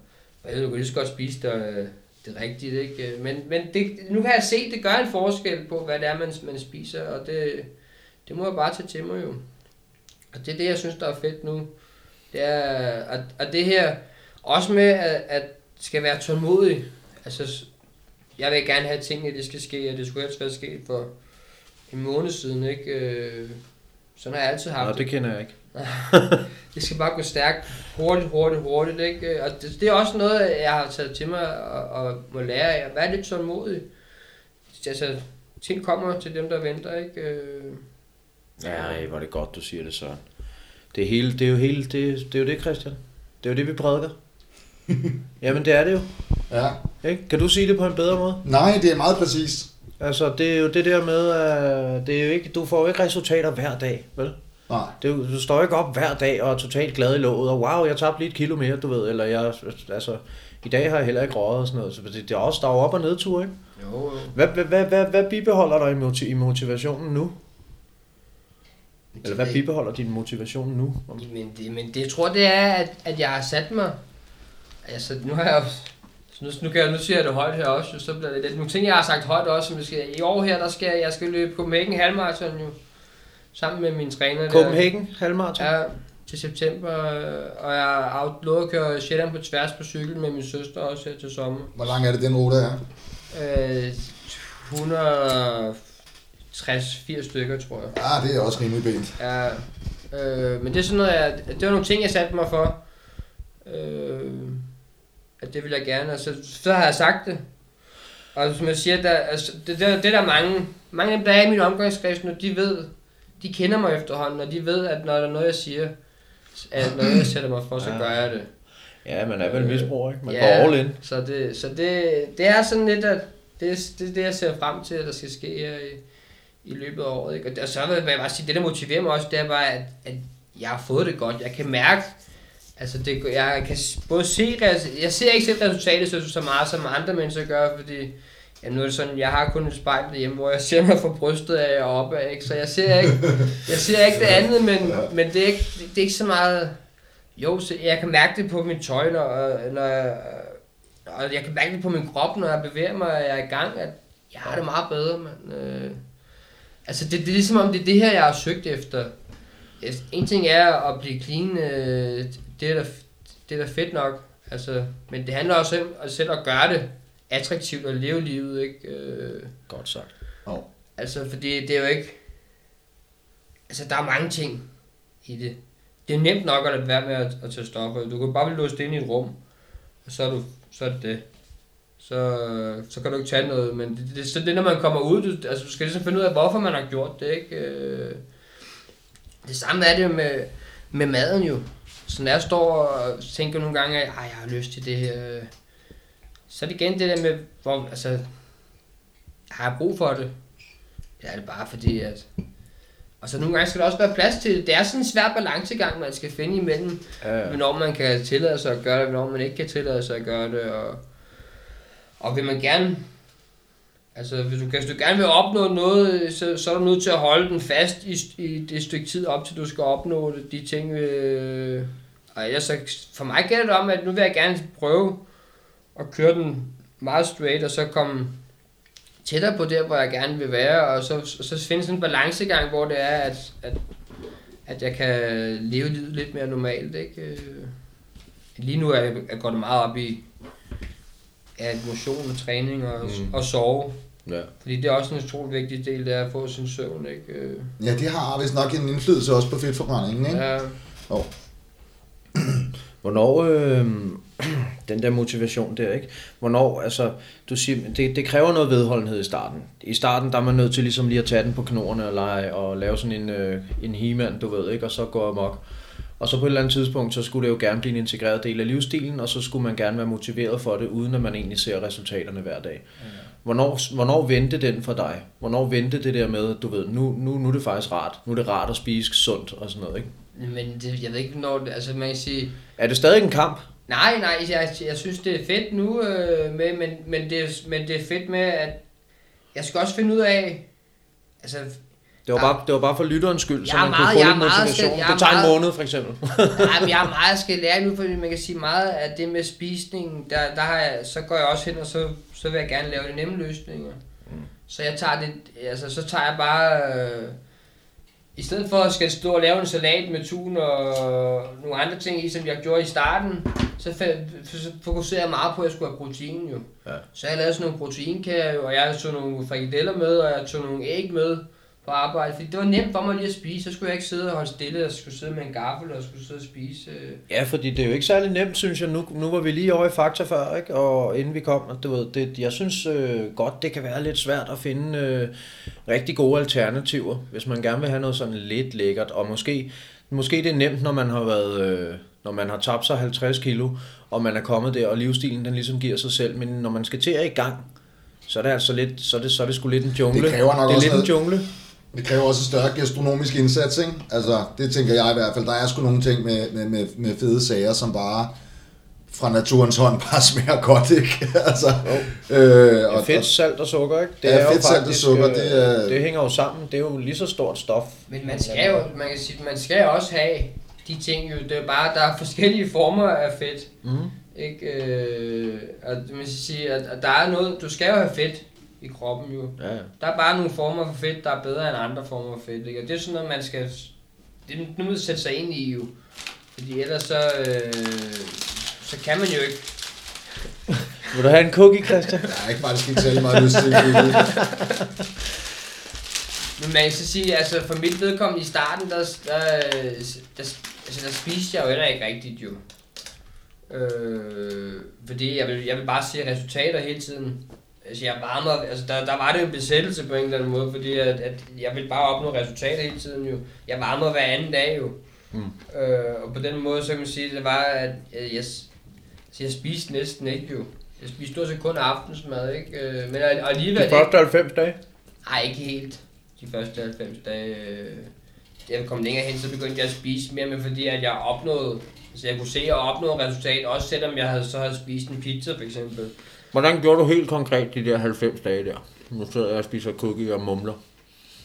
Speaker 4: Og jeg ved, du kan lige så godt spise der, det øh, rigtigt, ikke? Men, men det, nu kan jeg se, at det gør en forskel på, hvad det er, man, man spiser, og det, det må jeg bare tage til mig jo. Og det er det, jeg synes, der er fedt nu. Det er, at, at det her, også med, at, at skal være tålmodig. Altså, jeg vil gerne have at tingene, det skal ske, og det skulle helst være sket for en måned siden, ikke? Øh, Sådan har jeg altid haft
Speaker 3: Nå, det kender jeg ikke.
Speaker 4: det skal bare gå stærkt, hurtigt, hurtigt, hurtigt, ikke? Og det, det er også noget, jeg har taget til mig og, og må lære af. Vær lidt tålmodig. Altså, ting kommer til dem, der venter, ikke? Øh,
Speaker 3: Ja, hvor er det godt, du siger det, Søren. Det er, hele, det er jo hele, det, det er jo det, Christian. Det er jo det, vi prædiker. Jamen, det er det jo.
Speaker 2: Ja.
Speaker 3: Ikke? Kan du sige det på en bedre måde?
Speaker 2: Nej, det er meget præcist.
Speaker 3: Altså, det er jo det der med, at det er jo ikke, du får jo ikke resultater hver dag, vel?
Speaker 2: Nej.
Speaker 3: Det jo- du står ikke op hver dag og er totalt glad i låget, og wow, jeg tabte lige et kilo mere, du ved, eller jeg, altså, i dag har jeg heller ikke røget og sådan noget, så det, det er også, der er jo op- og nedtur, ikke?
Speaker 4: jo, jo.
Speaker 3: Hvad, hvad, hvad, hvad, hvad bibeholder dig i, motiv- i motivationen nu? Eller hvad bibeholder din motivation nu?
Speaker 4: Men det, men det, jeg tror, det er, at, at jeg har sat mig... Altså, nu har jeg jo... så Nu, nu, kan jeg, nu siger jeg det højt her også, jo, så bliver det lidt... Nogle ting, jeg har sagt højt også, som jeg skal, i år her, der skal jeg, jeg skal løbe Copenhagen halvmarathon jo. Sammen med min træner. der.
Speaker 3: Copenhagen, halvmarathon?
Speaker 4: Ja, til september. øh, Og jeg har lovet at køre Sjælland på tværs på cykel med min søster også her til sommer.
Speaker 2: Hvor lang er det, den rute er?
Speaker 4: Øh, 160-80 stykker, tror jeg.
Speaker 2: Ah, det er også rimelig pænt.
Speaker 4: Ja, øh, men det er sådan noget, jeg, det var nogle ting, jeg satte mig for. Øh, at det vil jeg gerne, og så, så har jeg sagt det. Og som jeg siger, der, altså, det, det, det der er mange, mange af dem, der er i min omgangskreds nu, de ved, de kender mig efterhånden, og de ved, at når der er noget, jeg siger, at når jeg sætter mig for, så
Speaker 3: Ja.
Speaker 4: gør jeg det.
Speaker 3: Ja, man er vel misbruger, ikke? Man
Speaker 4: Ja.
Speaker 3: går all in.
Speaker 4: Så det, så det, det er sådan lidt, at det, det det, jeg ser frem til, at der skal ske her i, i løbet af året. Ikke? Og, det, og så vil jeg bare sige, det der motiverer mig også, det er bare, at, at jeg har fået det godt. Jeg kan mærke, altså det, jeg kan både se, jeg ser ikke selv resultatet så, så meget, som andre mennesker gør, fordi Ja, nu er det sådan, jeg har kun et spejl derhjemme, hvor jeg ser mig fra brystet af og opad, ikke? så jeg ser ikke, jeg ser ikke det andet, men, men det, er ikke, det, er ikke så meget, jo, så jeg kan mærke det på mit tøj, når, når jeg, og jeg kan mærke det på min krop, når jeg bevæger mig, og jeg er i gang, at jeg har det meget bedre, men øh, altså det, det er ligesom om, det er det her, jeg har søgt efter. En ting er at blive clean, øh, det, er da, det er da fedt nok, altså, men det handler også om at selv at gøre det attraktivt at leve livet, ikke? Øh,
Speaker 3: Godt sagt.
Speaker 4: altså, fordi det er jo ikke, altså der er mange ting i det. Det er nemt nok at lade være med at, at tage stoffer. Du kan bare blive låst inde i et rum, og så er, du, så er det det. Så, så kan du ikke tage noget, men det, det, så det når man kommer ud, du, altså du skal ligesom finde ud af, hvorfor man har gjort det, ikke? Øh, Det samme er det med, med maden jo. Så når jeg står og tænker nogle gange, at "Ej, jeg har lyst til det her, øh", så er det igen det der med, hvor, altså, har jeg brug for det? Det er bare fordi, at... Og så nogle gange skal der også være plads til det. Det er sådan en svær balancegang, man skal finde imellem,
Speaker 3: Ja, ja.
Speaker 4: hvornår man kan tillade sig at gøre det, hvornår man ikke kan tillade sig at gøre det, og, og vil man gerne, altså hvis du, hvis du gerne vil opnå noget, så, så er du nødt til at holde den fast i, i det stykke tid op til du skal opnå det, de ting, øh, og ellers så, for mig gælder det om, at nu vil jeg gerne prøve at køre den meget straight, og så komme tættere på der, hvor jeg gerne vil være, og så, så finde sådan en balancegang, hvor det er, at, at, at jeg kan leve livet lidt mere normalt, ikke? Øh, Lige nu er jeg, jeg går det meget op i ja, motion og træning og,
Speaker 3: mm.
Speaker 4: og sove,
Speaker 3: ja.
Speaker 4: fordi det er også en utrolig vigtig del, det er at få sin søvn, ikke? Øh,
Speaker 2: Ja, det har vist nok en indflydelse også på fedtforbrændingen, ikke?
Speaker 4: Ja,
Speaker 3: Hvornår, øh, den der motivation der, ikke? Hvornår, altså, du siger, det, det kræver noget vedholdenhed i starten. I starten, der er man nødt til ligesom lige at tage den på knoerne og, lege, og lave sådan en, øh, en he du ved, ikke? Og så gå amok. Og så på et eller andet tidspunkt, så skulle det jo gerne blive en integreret del af livsstilen, og så skulle man gerne være motiveret for det, uden at man egentlig ser resultaterne hver dag. Hvornår, hvornår vendte den for dig? Hvornår vendte det der med, du ved, nu, nu, nu er det faktisk rart. Nu er det rart at spise sundt og sådan noget, ikke?
Speaker 4: men det, jeg ved ikke, når det, altså man kan sige,
Speaker 3: Er det stadig en kamp?
Speaker 4: Nej, nej, jeg, jeg synes, det er fedt nu, øh, med, men, men, det, men det er fedt med, at jeg skal også finde ud af, altså,
Speaker 3: Det var, bare, det var bare for lytterens skyld, så
Speaker 4: Jeg
Speaker 3: man
Speaker 4: meget-
Speaker 3: kunne få lidt
Speaker 4: meget
Speaker 3: motivation.
Speaker 4: skal-
Speaker 3: Det tager en
Speaker 4: meget-
Speaker 3: måned, for eksempel.
Speaker 4: Ej, men jeg er meget skal lære nu, fordi man kan sige meget af det med spisning, der, der har jeg, så går jeg også hen, og så, så vil jeg gerne lave de nemme løsninger. Mm. Så jeg tager det, altså så tager jeg bare, øh, i stedet for at skal stå og lave en salat med tun og nogle andre ting i, som jeg gjorde i starten, så så fokuserer jeg meget på, at jeg skulle have protein jo.
Speaker 3: Ja.
Speaker 4: Så jeg lavede sådan nogle proteinkager, og jeg tog nogle frikadeller med, og jeg tog nogle æg med på arbejde, fordi det var nemt for mig lige at spise, så skulle jeg ikke sidde og holde stille, og skulle sidde med en gaffel og skulle sidde og spise. øh.
Speaker 3: Ja, fordi det er jo ikke særlig nemt, synes jeg. Nu, nu var vi lige over i Fakta før, ikke? og inden vi kom, og du ved, det, jeg synes øh, godt, det kan være lidt svært at finde øh, rigtig gode alternativer, hvis man gerne vil have noget sådan lidt lækkert, og måske, måske det er nemt, når man har været... Øh, når man har tabt sig 50 kilo, og man er kommet der, og livsstilen den ligesom giver sig selv, men når man skal til at i gang, så er det altså lidt, så er det, så er det sgu lidt en jungle.
Speaker 2: Det kræver nok
Speaker 3: det er
Speaker 2: også
Speaker 3: lidt en
Speaker 2: noget-
Speaker 3: jungle.
Speaker 2: Det kræver også en større gastronomisk indsats, ikke? Altså, det tænker jeg i hvert fald. Der er sgu nogle ting med, med, med, med fede sager, som bare fra naturens hånd bare smager godt, ikke? altså, øh,
Speaker 3: Ja, fedt, salt og sukker, ikke?
Speaker 2: Ja,
Speaker 3: jo
Speaker 2: fedt, salt og
Speaker 3: faktisk,
Speaker 2: sukker,
Speaker 3: øh,
Speaker 2: det er-
Speaker 3: det hænger jo sammen. Det er jo lige så stort stof.
Speaker 4: Men man skal jo, man kan sige, man skal jo også have de ting jo, det er bare, der er forskellige former af fedt.
Speaker 3: Mm.
Speaker 4: Ikke? Øh, og man skal sige, at, at der er noget, du skal jo have fedt i kroppen jo.
Speaker 3: Ja, ja.
Speaker 4: Der er bare nogle former for fedt, der er bedre end andre former for fedt. Ikke? Og det er sådan noget, man skal, det er nu at sætte sig ind i jo. Fordi ellers så, øh, så kan man jo ikke.
Speaker 3: Vil du have en cookie, Christian?
Speaker 2: Har ikke faktisk ikke særlig meget lyst til.
Speaker 4: Men man kan så sige, altså for mit vedkommende i starten, der, der, der, der, altså, der spiste jeg jo heller ikke rigtigt jo. Øh, fordi jeg vil, jeg vil bare se resultater hele tiden. Altså jeg varmer, altså der, der var det en besættelse på en eller anden måde, fordi at, at jeg vil bare opnå resultater hele tiden jo. Jeg varmer hver anden dag jo.
Speaker 3: Mm.
Speaker 4: Øh, og på den måde, så kan man sige, det var, at jeg, jeg, jeg spiste næsten ikke jo. Jeg spiste stort set kun aftensmad, ikke? Øh, men al- alligevel...
Speaker 3: De første 90 dage.
Speaker 4: Nej, ikke helt. De første 90 dage. Øh, jeg kom længere hen, så begyndte jeg at spise mere, men fordi at jeg opnåede, så jeg kunne se at opnå et resultat, også selvom jeg havde, så havde spist en pizza for eksempel.
Speaker 3: Hvordan gjorde du helt konkret de der 90 dage der? Nu sidder jeg og spiser cookie og mumler.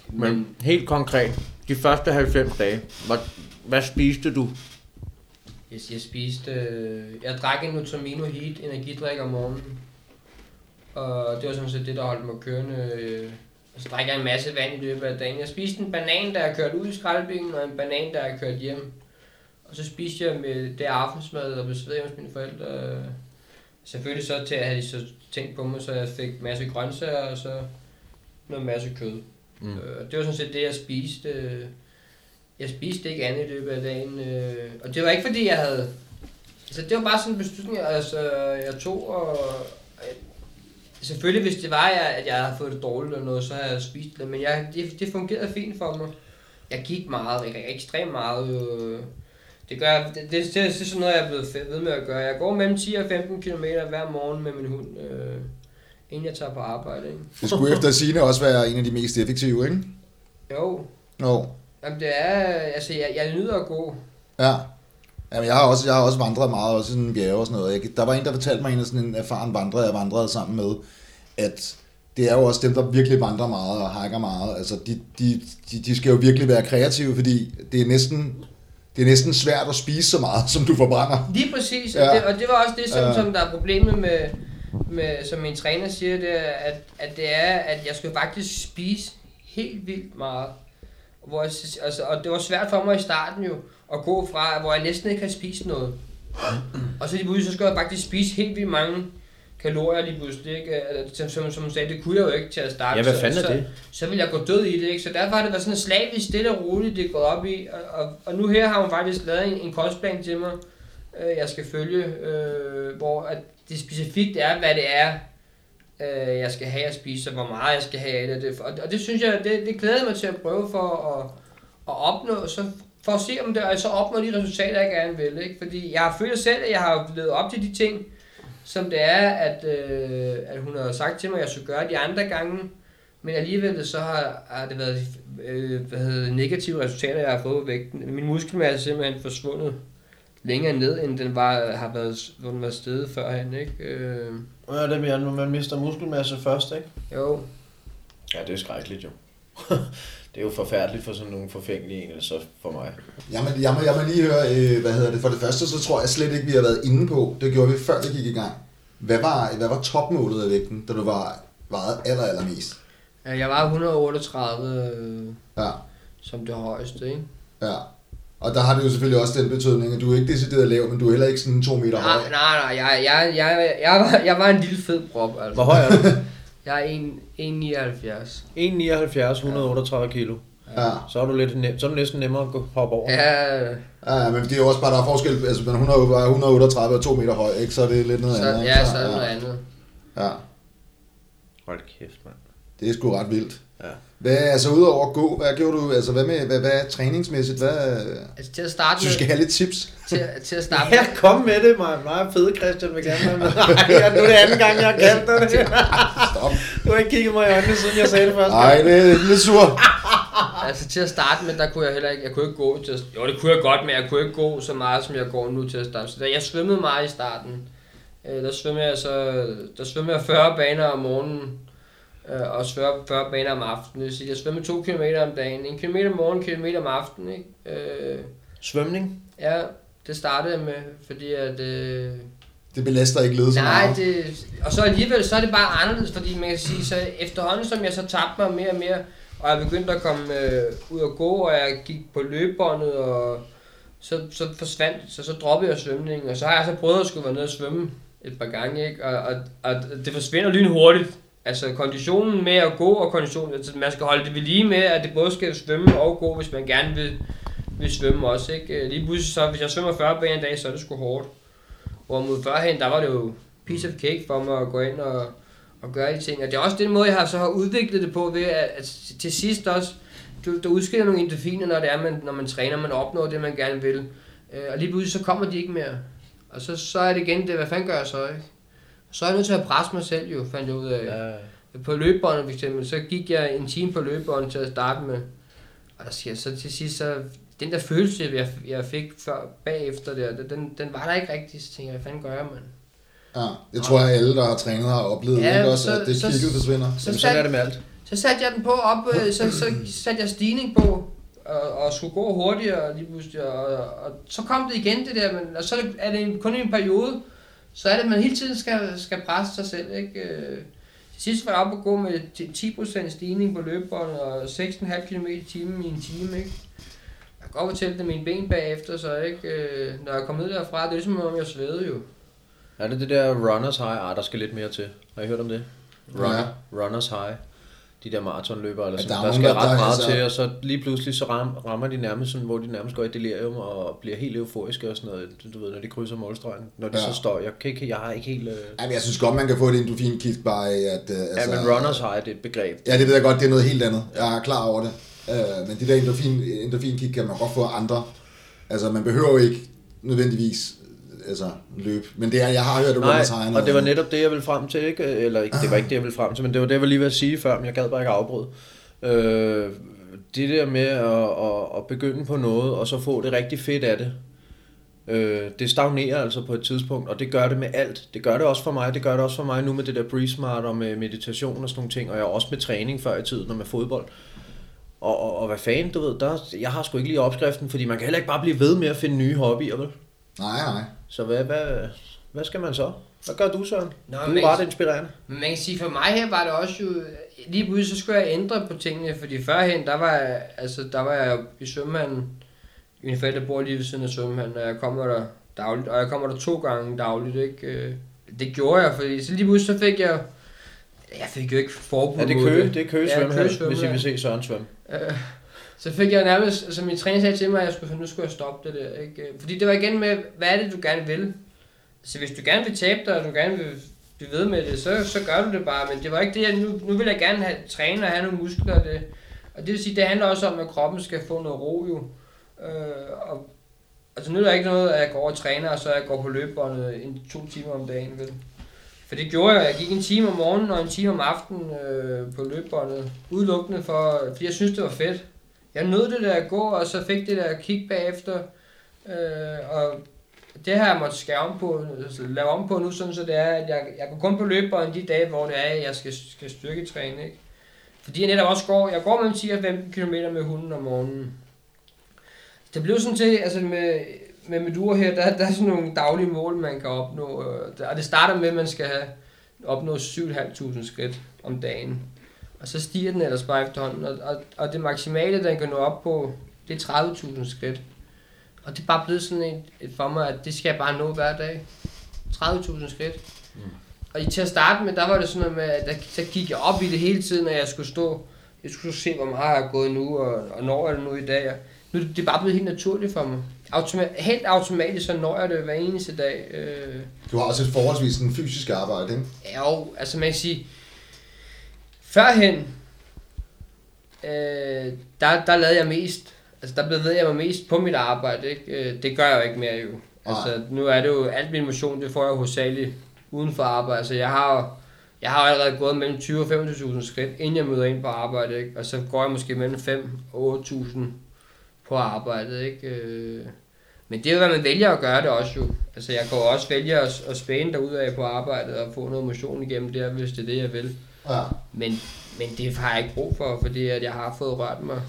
Speaker 3: Men helt konkret, de første 90 dage, hvad, hvad spiste du?
Speaker 4: Jeg, jeg spiste, øh, jeg drak en Nutramino Heat energidrik om morgenen. Og det var sådan set det, der holdt mig kørende. øh, Og så drak jeg en masse vand i løbet af dagen. Jeg spiste en banan, da jeg kørte ud i skraldbilen, og en banan, da jeg kørte hjem. Og så spiste jeg med det aftensmad og blev hos mine forældre. Selvfølgelig så til at have så tænkt på mig, så jeg fik masse grøntsager og så noget masse kød.
Speaker 3: Mm.
Speaker 4: Øh, det var sådan set det, jeg spiste. Jeg spiste ikke andet i løbet af dagen. øh, Og det var ikke fordi, jeg havde... Altså, det var bare sådan en beslutning, altså, jeg tog, og... og- Selvfølgelig, hvis det var, jeg, at jeg havde fået det dårligt eller noget, så havde jeg spist det, men jeg, det, det fungerede fint for mig. Jeg gik meget, ikke, ekstremt meget. Øh, det, gør, det, det, det, det, er sådan noget, jeg er blevet ved med at gøre. Jeg går mellem 10 og 15 km hver morgen med min hund, øh, inden jeg tager på arbejde. Ikke?
Speaker 2: Det skulle efter sine også være en af de mest effektive, ikke?
Speaker 4: Jo,
Speaker 2: Jo.
Speaker 4: Jamen det er, altså jeg, jeg nyder at gå.
Speaker 2: Ja. Jamen, jeg har også, jeg har også vandret meget, også sådan bjerge og sådan noget. Jeg, der var en, der fortalte mig, en af sådan en erfaren vandrer, jeg vandrede sammen med, at det er jo også dem, der virkelig vandrer meget og hakker meget. Altså, de, de, de, de skal jo virkelig være kreative, fordi det er næsten, det er næsten svært at spise så meget, som du forbrænder.
Speaker 4: Lige præcis,
Speaker 2: Ja.
Speaker 4: og, det, og det var også det, som, som der er problemet med, med, som min træner siger, det er, at, at det er, at jeg skal faktisk spise helt vildt meget. Hvor jeg, altså, og det var svært for mig i starten jo, at gå fra, hvor jeg næsten ikke kan spise noget. Og så lige pludselig, så skal jeg faktisk spise helt vildt mange kalorier lige pludselig, ikke? Altså, Som, som, hun sagde, det kunne jeg jo ikke til at starte.
Speaker 3: Ja, hvad
Speaker 4: Så-
Speaker 3: fanden er
Speaker 4: så,
Speaker 3: det?
Speaker 4: så vil jeg gå død i det, ikke? Så derfor har det været sådan slavisk, stille og roligt, det er gået op i. Og, og, og nu her har hun faktisk lavet en, en kostplan til mig, øh, jeg skal følge, øh, hvor at det specifikt er, hvad det er, øh, jeg skal have at spise, og hvor meget jeg skal have af det. Og, og det synes jeg, det, det glæder jeg mig til at prøve for at, at opnå, så for at se, om det, og så opnå de resultater, jeg gerne vil. Ikke? Fordi jeg følt selv, at jeg har levet op til de ting, som det er, at, øh, at hun har sagt til mig, at jeg skulle gøre de andre gange. Men alligevel så har, har det været øh, hvad hedder, negative resultater, jeg har fået på vægten. Min muskelmasse er simpelthen forsvundet længere ned, end den var, har været, hvor den var stedet førhen. Ikke? Øh,
Speaker 3: Ja, det er mere, når man mister muskelmasse først, ikke?
Speaker 4: jo,
Speaker 3: Ja, det er skrækkeligt jo. det er jo forfærdeligt for sådan nogle forfængelige en, så for mig.
Speaker 2: Jamen, jeg, må, jeg må lige høre, øh, hvad hedder det, for det første, så tror jeg slet ikke, vi har været inde på, det gjorde vi før vi gik i gang. Hvad var, hvad var topmålet af vægten, da du var vejet aller, allermest?
Speaker 4: Ja, Jeg var 138 øh,
Speaker 2: Ja,
Speaker 4: som det højeste, ikke?
Speaker 2: ja. Og der har det jo selvfølgelig også den betydning, at du er ikke decideret lav, men du er heller ikke sådan to meter høj.
Speaker 4: Nej, nej, nej, jeg, jeg, jeg, jeg, var, jeg var en lille fed prop, altså.
Speaker 3: Hvor høj er du?
Speaker 4: Jeg er en- 1,79.
Speaker 3: 1,79, 138 kilo.
Speaker 2: Ja.
Speaker 3: Så er du, lidt nem, så er du næsten nemmere at gå, hoppe over.
Speaker 4: Ja,
Speaker 2: Ja, men det er jo også bare, der er forskel, altså man er 100 var 138 og 2 meter høj, ikke? så er det lidt noget
Speaker 4: så,
Speaker 2: andet.
Speaker 4: ja, så er det noget andet.
Speaker 2: Ja,
Speaker 3: Hold kæft, mand.
Speaker 2: Det er sgu ret vildt.
Speaker 3: Ja.
Speaker 2: Hvad, altså udover at gå, hvad gjorde du, altså hvad med, hvad, hvad er træningsmæssigt, hvad,
Speaker 4: Altså til at starte
Speaker 2: du skal have lidt tips.
Speaker 4: til, til at starte med,
Speaker 3: Ja, kom med det, mig. Mig og fede Christian vil gerne være med. Ej, ja, nu er det anden gang, jeg har kaldt dig det.
Speaker 2: Stop.
Speaker 3: Du har ikke kigget mig i øjnene, siden jeg sagde det første
Speaker 2: Nej, det er lidt sur.
Speaker 4: altså til at starte med, der kunne jeg heller ikke, jeg kunne ikke gå til at, jo det kunne jeg godt, men jeg kunne ikke gå så meget, som jeg går nu til at starte. Så da jeg svømmede meget i starten, øh, der svømmede jeg så, der svømmede jeg 40 baner om morgenen, øh, og 40, 40 baner om aftenen. Sige, jeg svømmede 2 km om dagen. En kilometer om morgenen, en kilometer om aftenen, ikke? Øh,
Speaker 3: Svømning?
Speaker 4: ja, det startede jeg med, fordi at... Øh,
Speaker 2: Det belaster ikke ledet så
Speaker 4: Nej,
Speaker 2: meget.
Speaker 4: det, og så alligevel, så er det bare anderledes, fordi man kan sige, så efterhånden som jeg så tabte mig mere og mere, og jeg begyndte at komme øh, ud og gå, og jeg gik på løbebåndet, og så, så forsvandt, så, så droppede jeg svømningen, og så har jeg så prøvet at skulle være nede og svømme et par gange, ikke? Og, og, og det forsvinder lynhurtigt. Altså konditionen med at gå og konditionen, altså man skal holde det ved lige med, at det både skal svømme og gå, hvis man gerne vil, vil svømme også, ikke? Øh, lige pludselig så, hvis jeg svømmer 40 baner en dag, så er det sgu hårdt. Hvorimod førhen, der var det jo piece of cake for mig at gå ind og, og gøre de ting. Og det er også den måde, jeg har så har udviklet det på, ved at, at til sidst også, du, der udskiller nogle endorfiner, når det er, man, når man træner, man opnår det, man gerne vil. Øh, og lige pludselig, så kommer de ikke mere. Og så, så er det igen det, hvad fanden gør jeg så, ikke? Så er jeg nødt til at presse mig selv jo, fandt jeg ud af.
Speaker 3: Ja.
Speaker 4: På løbebåndet for eksempel, så gik jeg en time på løbebåndet til at starte med. Og der siger så til sidst, så den der følelse, jeg, jeg fik før, bagefter der, den, den var der ikke rigtig. Så tænkte jeg, hvad fanden gør jeg, mand?
Speaker 2: Ja, det tror jeg alle, der har trænet, har oplevet,
Speaker 4: Ja,
Speaker 2: ikke også,
Speaker 4: så-
Speaker 2: at det
Speaker 4: så-
Speaker 2: kigget forsvinder.
Speaker 4: Så
Speaker 3: Jamen, sådan er det med alt.
Speaker 4: så satte jeg den på op, øh, så, så satte jeg stigning på, og, og skulle gå hurtigere lige pludselig, og, og, så kom det igen det der, men og så er det, kun i en periode, så er det, at man hele tiden skal, skal presse sig selv, ikke? Øh, Til sidst var jeg oppe og gå med ti- 10% stigning på løbebåndet og 6,5 km i timen i en time, ikke? Jeg kan godt fortælle det mine ben bagefter, så ikke, øh, når jeg kom ned derfra, det er ligesom om jeg svedede jo.
Speaker 3: Er det det der runners high? Ah, der skal lidt mere til. Har I hørt om det? Runner, runners high. De der maratonløbere, eller
Speaker 2: Ja,
Speaker 3: sådan.
Speaker 2: der er
Speaker 3: der, skal ret
Speaker 2: der-
Speaker 3: meget
Speaker 2: altså-
Speaker 3: til, og så lige pludselig så ram, rammer de nærmest sådan, hvor de nærmest går i delirium og bliver helt euforiske og sådan noget, du ved, når de krydser målstregen. Når de
Speaker 2: Ja.
Speaker 3: så står, jeg, kan ikke, jeg har ikke helt... Øh...
Speaker 2: Jamen, jeg synes godt, man kan få et endorfin-kick bare at... Uh,
Speaker 3: Ja, men runners high, det er et begreb.
Speaker 2: Ja, det ved jeg godt, det er noget helt andet. Jeg er klar over det. Uh, men det der endorfin, endorfin-kick kan man godt få af andre. Altså, man behøver jo ikke nødvendigvis altså, løbe. Men det er, jeg har hørt, at
Speaker 3: Nej,
Speaker 2: er
Speaker 3: og det var netop det, jeg ville frem til, ikke? Eller ikke, det var ikke det, jeg ville frem til, men det var det, jeg var lige ved at sige før, men jeg gad bare ikke afbryde. Øh, det der med at, at, at begynde på noget, og så få det rigtig fedt af det, øh, det stagnerer altså på et tidspunkt, og det gør det med alt. Det gør det også for mig, det gør det også for mig nu med det der Breeze Smart og med meditation og sådan nogle ting, og jeg også med træning før i tiden og med fodbold. Og, og, og hvad fanden, du ved, der, jeg har sgu ikke lige opskriften, fordi man kan heller ikke bare blive ved med at finde nye hobbyer, vel?
Speaker 2: Nej, nej.
Speaker 3: Så hvad, hvad, hvad skal man så? Hvad gør du, Søren?
Speaker 4: Nå,
Speaker 3: du er ret inspirerende.
Speaker 4: Men man kan sige, for mig her var det også jo, lige pludselig så skulle jeg ændre på tingene, fordi førhen, der var jeg, altså, der var jeg i svømmehallen, mine forældre bor lige ved siden af svømmehallen, og jeg kommer der dagligt, og jeg kommer der to gange dagligt, ikke? Øh, Det gjorde jeg, fordi så lige pludselig så fik jeg, jeg fik jo ikke forbud
Speaker 3: Er det
Speaker 4: mod
Speaker 3: kø? Det er kø
Speaker 4: Ja, Køge
Speaker 3: hvis I vil se Søren svømme.
Speaker 4: Øh, så fik jeg nærmest, altså min træner sagde til mig, at jeg skulle, nu skulle jeg stoppe det der, ikke? Øh, fordi det var igen med, hvad er det, du gerne vil? Så hvis du gerne vil tabe dig, og du gerne vil blive ved med det, så, så gør du det bare, men det var ikke det, jeg, nu, nu vil jeg gerne have, træne og have nogle muskler, det, og det vil sige, det handler også om, at kroppen skal få noget ro jo. Øh, og, altså nu er der ikke noget, at jeg går og træner, og så jeg går på løbebåndet en, to timer om dagen, vel? For det gjorde jeg. Jeg gik en time om morgenen og en time om aftenen øh, på løbebåndet. Udelukkende for, fordi jeg synes, det var fedt. Jeg nød det der at gå, og så fik det der kick bagefter. Øh, og det har jeg måttet skære om på, altså lave om på nu, sådan så det er, at jeg, jeg går kun på løbebånd de dage, hvor det er, at jeg skal, skal styrketræne, ikke? Fordi jeg netop også går, jeg går mellem 10 og 15 km med hunden om morgenen. Det blev sådan til, altså med, med Medur her, der, der er sådan nogle daglige mål, man kan opnå. Øh, og det starter med, at man skal have opnå 7.500 skridt om dagen. Og så stiger den ellers bare efterhånden. Og, og, og det maksimale, den kan nå op på, det er 30.000 skridt. Og det er bare blevet sådan et, et for mig, at det skal jeg bare nå hver dag. 30.000 skridt. Mm. Og i- til at starte med, der var det sådan noget med, at der, der gik jeg op i det hele tiden, at jeg skulle stå, jeg skulle se, hvor meget jeg har gået nu, og, og når jeg det nu i dag. Og nu er det, er bare blevet helt naturligt for mig. Automa- helt automatisk, så når jeg det hver eneste dag. Øh,
Speaker 2: Du har også et forholdsvis en fysisk arbejde, ikke?
Speaker 4: Ja, jo, altså man kan sige, førhen, øh, der, der lavede jeg mest, altså der bevægede jeg mig mest på mit arbejde, ikke? Øh, det gør jeg jo ikke mere jo. Altså nu er det jo, alt min motion, det får jeg hovedsageligt uden for arbejde, altså jeg har jeg har allerede gået mellem 20 og 25.000 skridt, inden jeg møder ind på arbejde, ikke? Og så går jeg måske mellem 5 og 8.000 på arbejdet, ikke? Øh, men det er jo, hvad man vælger at gøre det også jo. Altså, jeg kan jo også vælge at, at spæne derudad på arbejdet og få noget motion igennem der, hvis det er det, jeg vil.
Speaker 2: Ja.
Speaker 4: Men, men det har jeg ikke brug for, fordi at jeg har fået rørt mig,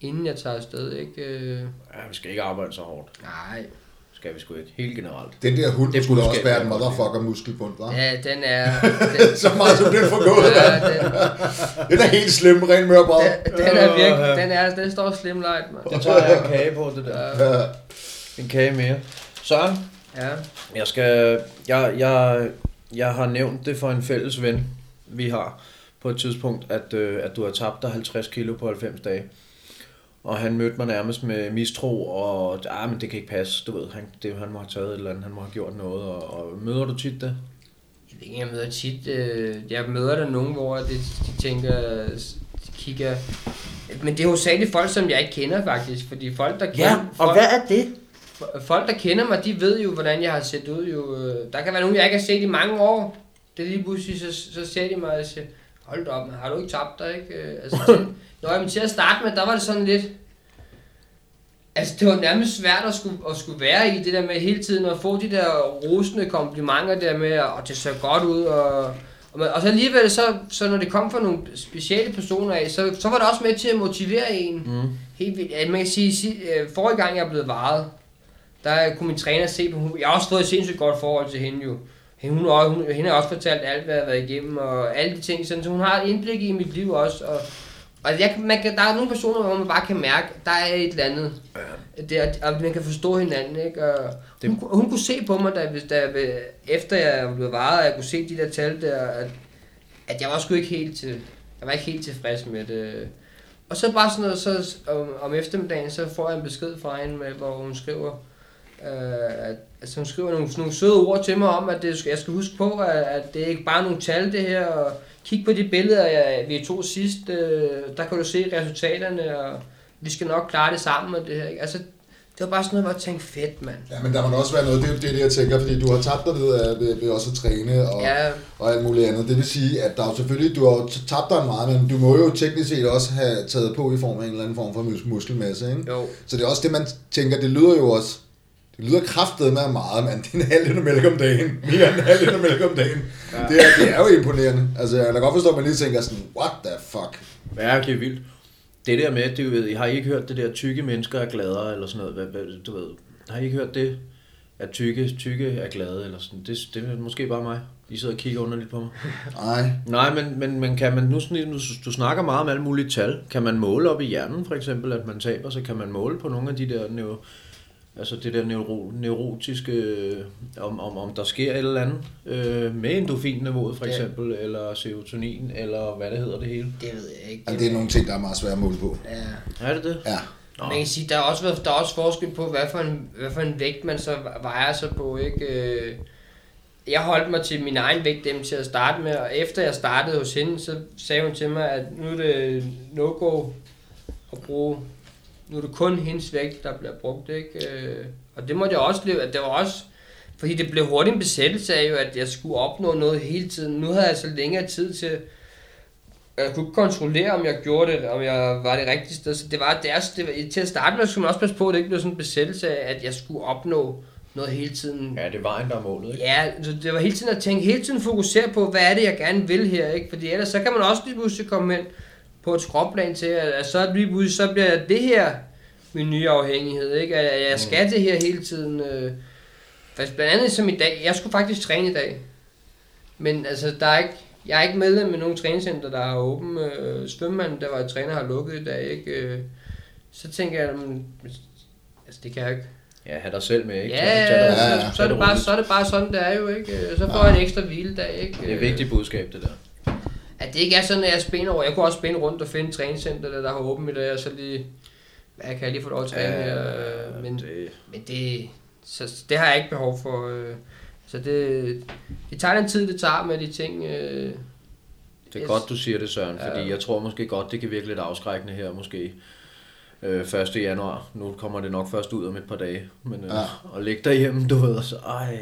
Speaker 4: inden jeg tager afsted, ikke? Øh,
Speaker 3: Ja, vi skal ikke arbejde så hårdt.
Speaker 4: nej.
Speaker 3: Skal vi sgu ikke. Helt generelt.
Speaker 2: Den der hund
Speaker 3: Det
Speaker 2: skulle også være en
Speaker 3: jeg godt lide.
Speaker 2: motherfucker muskelbund, hva'?
Speaker 4: Ja, den er... Den,
Speaker 2: Så meget som den forgået.
Speaker 4: ja, den,
Speaker 2: Den er helt slem, ren mørbrad.
Speaker 4: den, den er virkelig... Den, er, den står slim light, mand.
Speaker 3: Det tager jeg en kage på, det der.
Speaker 2: Ja.
Speaker 3: En kage mere. Søren,
Speaker 4: Ja.
Speaker 3: jeg skal... Jeg, jeg, jeg har nævnt det for en fælles ven, vi har på et tidspunkt, at, øh, at du har tabt dig 50 kilo på 90 dage. Og han mødte mig nærmest med mistro, og ah, men det kan ikke passe, du ved, han, det, han må have taget et eller andet, han må have gjort noget, og, og møder du tit det?
Speaker 4: Jeg ved ikke, jeg møder tit... Øh, jeg møder der nogen, hvor de, de tænker... De kigger... Men det er jo særligt folk, som jeg ikke kender, faktisk. Fordi folk, der kender... folk,
Speaker 3: er det?
Speaker 4: folk, der kender mig, de ved jo, hvordan jeg har set ud. Jo. Øh, Der kan være nogen, jeg ikke har set i mange år. Det lige pludselig, så, så ser de mig og siger, hold da op, man, har du ikke tabt dig, ikke? Øh, Altså, til, når jeg til at starte med, der var det sådan lidt... Altså, det var nærmest svært at skulle, at skulle være i det der med hele tiden at få de der rosende komplimenter der med, og det ser godt ud, og, og, man, og så alligevel, så, så når det kom fra nogle specielle personer af, så, så var det også med til at motivere en.
Speaker 3: Mm.
Speaker 4: Helt vildt. Ja, Man kan sige, si- øh, forrige gang jeg er blevet varet, der kunne min træner se på, jeg har også fået et sindssygt godt forhold til hende jo. Hende, hun, hun, hende har også fortalt alt, hvad jeg har været igennem, og alle de ting, sådan, så hun har et indblik i mit liv også, og, og jeg, man kan, der er nogle personer, hvor man bare kan mærke, der er et eller andet. Det er, og man kan forstå hinanden, ikke? Og
Speaker 3: Det-
Speaker 4: hun, hun, kunne se på mig, da, hvis der, efter jeg blev varet, og jeg kunne se de der tal der, at, at jeg var sgu ikke helt til, jeg var ikke helt tilfreds med det. Og så bare sådan noget, så om, om eftermiddagen, så får jeg en besked fra hende, med, hvor hun skriver, øh, at, altså hun skriver nogle, nogle søde ord til mig om, at det, jeg skal huske på, at, at det er ikke bare nogle tal det her, og kig på de billeder, jeg, vi tog sidst, øh, der kan du se resultaterne, og vi skal nok klare det sammen og det her. Ikke? Altså, det var bare sådan noget, hvor jeg tænkte, fedt, mand.
Speaker 2: Ja, men der må også være noget, det er det, jeg tænker, fordi du har tabt dig ved, ved, ved også at træne og,
Speaker 4: Ja,
Speaker 2: og alt muligt andet. Det vil sige, at der er selvfølgelig, du har tabt dig meget, men du må jo teknisk set også have taget på i form af en eller anden form for mus- muskelmasse, ikke?
Speaker 4: jo.
Speaker 2: Så det er også det, man tænker, det lyder jo også, det lyder kraftet med meget, men det er en halv liter mælk om dagen. Mere end en halv liter mælk om dagen. Ja. Det, er, det er jo imponerende. Altså, jeg kan godt forstå, at man lige tænker sådan, what the fuck?
Speaker 3: Ja, det er vildt. Det der med, du ved, har I ikke hørt det der, tykke mennesker er gladere, eller sådan noget, hvad, du ved, har I ikke hørt det, at tykke, tykke er glade, eller sådan, det, det er måske bare mig. I sidder og kigger underligt på mig.
Speaker 2: Nej.
Speaker 3: Nej, men, men, men kan man, nu, nu, du snakker meget om alle mulige tal, kan man måle op i hjernen, for eksempel, at man taber sig, kan man måle på nogle af de der neuro, altså det der neuro, neurotiske, øh, om, om, om der sker et eller andet øh, med endorfinniveauet, for
Speaker 4: Ja.
Speaker 3: eksempel, eller serotonin, eller hvad det hedder det hele.
Speaker 4: Det ved jeg ikke.
Speaker 2: Altså, det er nogle ting, der er meget svære at måle på.
Speaker 4: Ja.
Speaker 3: Er det det?
Speaker 2: Ja.
Speaker 3: Nå.
Speaker 4: Man kan sige, der er også, været- der er også forskel på, hvad for, en, hvad for en vægt man så vejer sig på, ikke? Øh, Jeg holdt mig til min egen vægt dem til at starte med, og efter jeg startede hos hende, så sagde hun til mig, at nu er det no-go at bruge, nu er det kun hendes vægt, der bliver brugt, ikke? Øh, Og det måtte jeg også leve, at det var også, fordi det blev hurtigt en besættelse af jo, at jeg skulle opnå noget hele tiden. Nu havde jeg så længere tid til, jeg kunne kontrollere, om jeg gjorde det, om jeg var det rigtige sted. Så det var, det er, det var, til at starte med, skulle man også passe på, at det ikke blev sådan en besættelse af, at jeg skulle opnå noget hele tiden.
Speaker 3: Ja, det er vejen, der er målet, ikke?
Speaker 4: Ja, så det var hele tiden at tænke, hele tiden fokusere på, hvad er det, jeg gerne vil her, ikke? Fordi ellers så kan man også lige pludselig komme hen på et skråplan til, at, at så lige pludselig, så bliver det her min nye afhængighed, ikke? At jeg skal det her hele tiden. Øh, faktisk blandt andet som i dag, jeg skulle faktisk træne i dag, men altså, der er ikke, jeg er ikke medlem med nogen træningscenter, der har åben. Øh, svømmanden, der var et træner, har lukket i dag, ikke? Øh, så tænker jeg, altså det kan jeg ikke.
Speaker 3: Ja, have dig selv med, ikke?
Speaker 4: Ja, ja, ja, så, så, er det bare, så er det bare sådan, det er jo, ikke? Øh, Så får jeg en ekstra hviledag, ikke?
Speaker 3: Det er et vigtigt budskab, det der.
Speaker 4: At det ikke er sådan, at jeg spænder over. Jeg kunne også spænde rundt og finde et træningscenter, der, der har åbent i dag, og så lige... Hvad kan jeg lige få lov at træne her? øh, Men,
Speaker 3: det,
Speaker 4: men det, så, det har jeg ikke behov for. Øh, så det, det tager den tid, det tager med de ting. Øh,
Speaker 3: det er godt, du siger det, Søren, fordi
Speaker 4: Ja.
Speaker 3: jeg tror måske godt, det kan virke lidt afskrækkende her, måske øh, 1. januar. Nu kommer det nok først ud om et par dage. Men øh,
Speaker 2: Ja.
Speaker 3: at ligge derhjemme, du ved, og så, ej,
Speaker 2: Ja,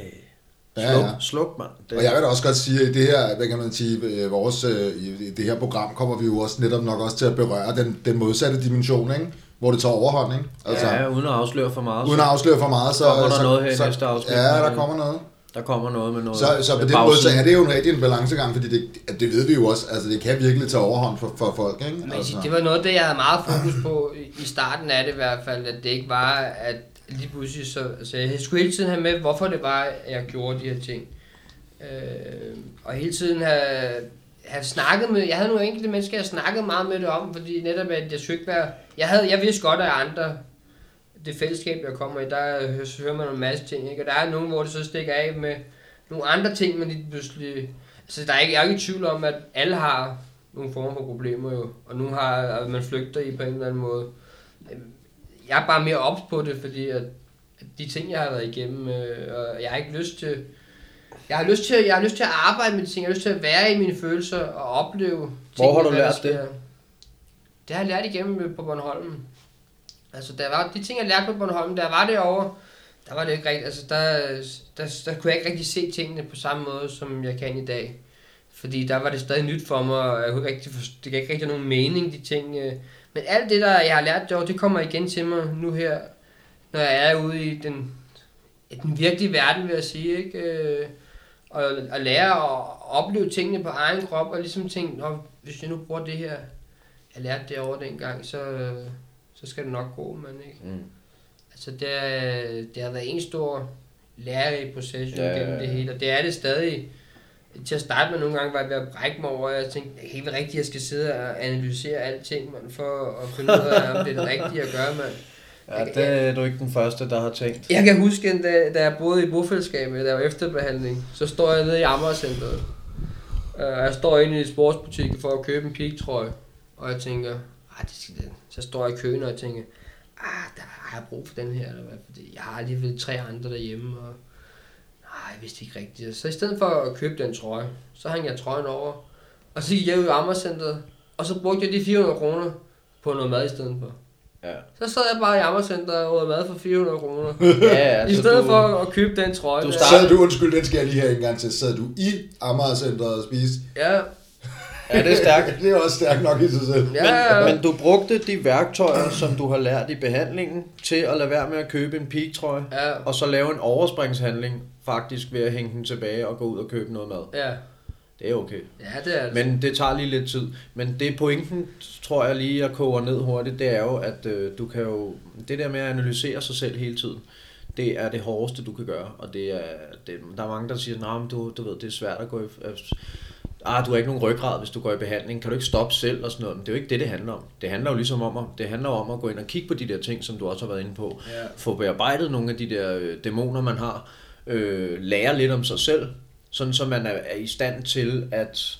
Speaker 3: sluk,
Speaker 2: ja.
Speaker 3: sluk, mand. Det,
Speaker 2: Og jeg vil da også godt sige, at i det her, hvad kan man sige, øh, vores, øh, i det her program kommer vi jo også netop nok også til at berøre den, den modsatte dimension, ikke? hvor det tager overhånd, ikke? Altså,
Speaker 3: ja, uden at afsløre for meget.
Speaker 2: uden at afsløre for meget, så...
Speaker 3: Kommer der
Speaker 2: så,
Speaker 3: noget her i
Speaker 2: så,
Speaker 3: næste afsnit?
Speaker 2: Ja, der kommer noget.
Speaker 3: Der kommer noget med noget.
Speaker 2: Så, så på den måde, så er det jo en rigtig en balancegang, fordi det, det ved vi jo også, altså det kan virkelig tage overhånd for, for folk, ikke?
Speaker 4: Men
Speaker 2: Altså,
Speaker 4: det var noget, af det jeg havde meget fokus på i- i starten af det i hvert fald, at det ikke var, at lige pludselig så, så jeg skulle hele tiden have med, hvorfor det var, at jeg gjorde de her ting. Øh, og hele tiden have, have snakket med, jeg havde nogle enkelte mennesker, jeg snakkede meget med det om, fordi netop at jeg skulle ikke være, jeg, havde, jeg vidste godt, at andre, det fællesskab, jeg kommer i, der så hører man en masse ting, ikke? og der er nogen, hvor det så stikker af med nogle andre ting, man lige pludselig, altså der er ikke, jeg er ikke i tvivl om, at alle har nogle former for problemer jo, og nu har at man flygter i på en eller anden måde. Jeg er bare mere ops på det, fordi at, at de ting, jeg har været igennem, øh, og jeg har ikke lyst til, jeg har lyst til, jeg har lyst til at arbejde med de ting, jeg har lyst til at være i mine følelser og opleve
Speaker 3: Hvor har du lært det?
Speaker 4: Det har jeg lært igennem øh, på Bornholm. Altså, der var, de ting, jeg lærte på Bornholm, der var det over, der var det ikke rigtigt, altså der, der, der kunne jeg ikke rigtig se tingene på samme måde, som jeg kan i dag. Fordi der var det stadig nyt for mig, og jeg kunne ikke rigtig forstå, det gav ikke rigtig nogen mening, de ting. Men alt det, der jeg har lært derovre, det kommer igen til mig nu her, når jeg er ude i den, i den virkelige verden, vil jeg sige, ikke? Øh, Og at lære at opleve tingene på egen krop, og ligesom tænke, Nå, hvis jeg nu bruger det her, jeg lærte det over dengang, så, så skal det nok gå, men ikke?
Speaker 3: Mm.
Speaker 4: Altså, det, er, det har været en stor lærerig proces
Speaker 3: Ja,
Speaker 4: gennem det hele, og det er det stadig. Til at starte med nogle gange var jeg ved at brække mig over, og jeg tænkte, det er helt rigtigt, jeg skal sidde og analysere alting, man, for at finde ud af, om det er det rigtige at gøre, man.
Speaker 3: Ja, det er du ikke den første, der har tænkt.
Speaker 4: Jeg kan huske, da, da jeg boede i bofællesskabet, der var efterbehandling, så står jeg nede i Amagercenteret. Øh, Og jeg står inde i sportsbutikken for at købe en pigtrøje. Og jeg tænker, ah, det skal den. Så står jeg i køen, og jeg tænker, ah, der har jeg brug for den her, eller hvad? Fordi jeg har alligevel tre andre derhjemme, og nej, jeg vidste ikke rigtigt. Så i stedet for at købe den trøje, så hang jeg trøjen over. Og så gik jeg ud i Amagercenteret, og så brugte jeg de 400 kroner på noget mad i stedet for.
Speaker 3: Ja.
Speaker 4: Så sad jeg bare i Amagercenteret og mad for 400 kroner.
Speaker 3: Ja,
Speaker 4: I stedet for at købe den trøje.
Speaker 3: du
Speaker 4: der.
Speaker 3: starter-
Speaker 2: Sad du, undskyld, den skal jeg lige have en gang til. Sad du i Amagercenteret og spiste?
Speaker 4: Ja,
Speaker 3: Ja, det er stærkt.
Speaker 2: det er også stærkt nok i sig selv.
Speaker 4: ja, ja.
Speaker 3: Men du brugte de værktøjer, som du har lært i behandlingen, til at lade være med at købe en pigtrøje,
Speaker 4: ja,
Speaker 3: og så lave en overspringshandling, faktisk ved at hænge den tilbage og gå ud og købe noget mad.
Speaker 4: ja.
Speaker 3: Det er okay.
Speaker 4: Ja, det er det.
Speaker 3: Men det tager lige lidt tid. Men det pointen, tror jeg lige, jeg koger ned hurtigt, det er jo, at øh, du kan jo, det der med at analysere sig selv hele tiden, det er det hårdeste, du kan gøre. Og det er, det, der er mange, der siger, nej, men du, du ved, det er svært at gå i, øh, ah, du har ikke nogen ryggrad, hvis du går i behandling, kan du ikke stoppe selv og sådan noget. Men det er jo ikke det, det handler om. Det handler jo ligesom om, at, det handler om at gå ind og kigge på de der ting, som du også har været inde på.
Speaker 4: Ja.
Speaker 3: Få bearbejdet nogle af de der øh, dæmoner, man har. Øh, lære lidt om sig selv, sådan så man er, er i stand til at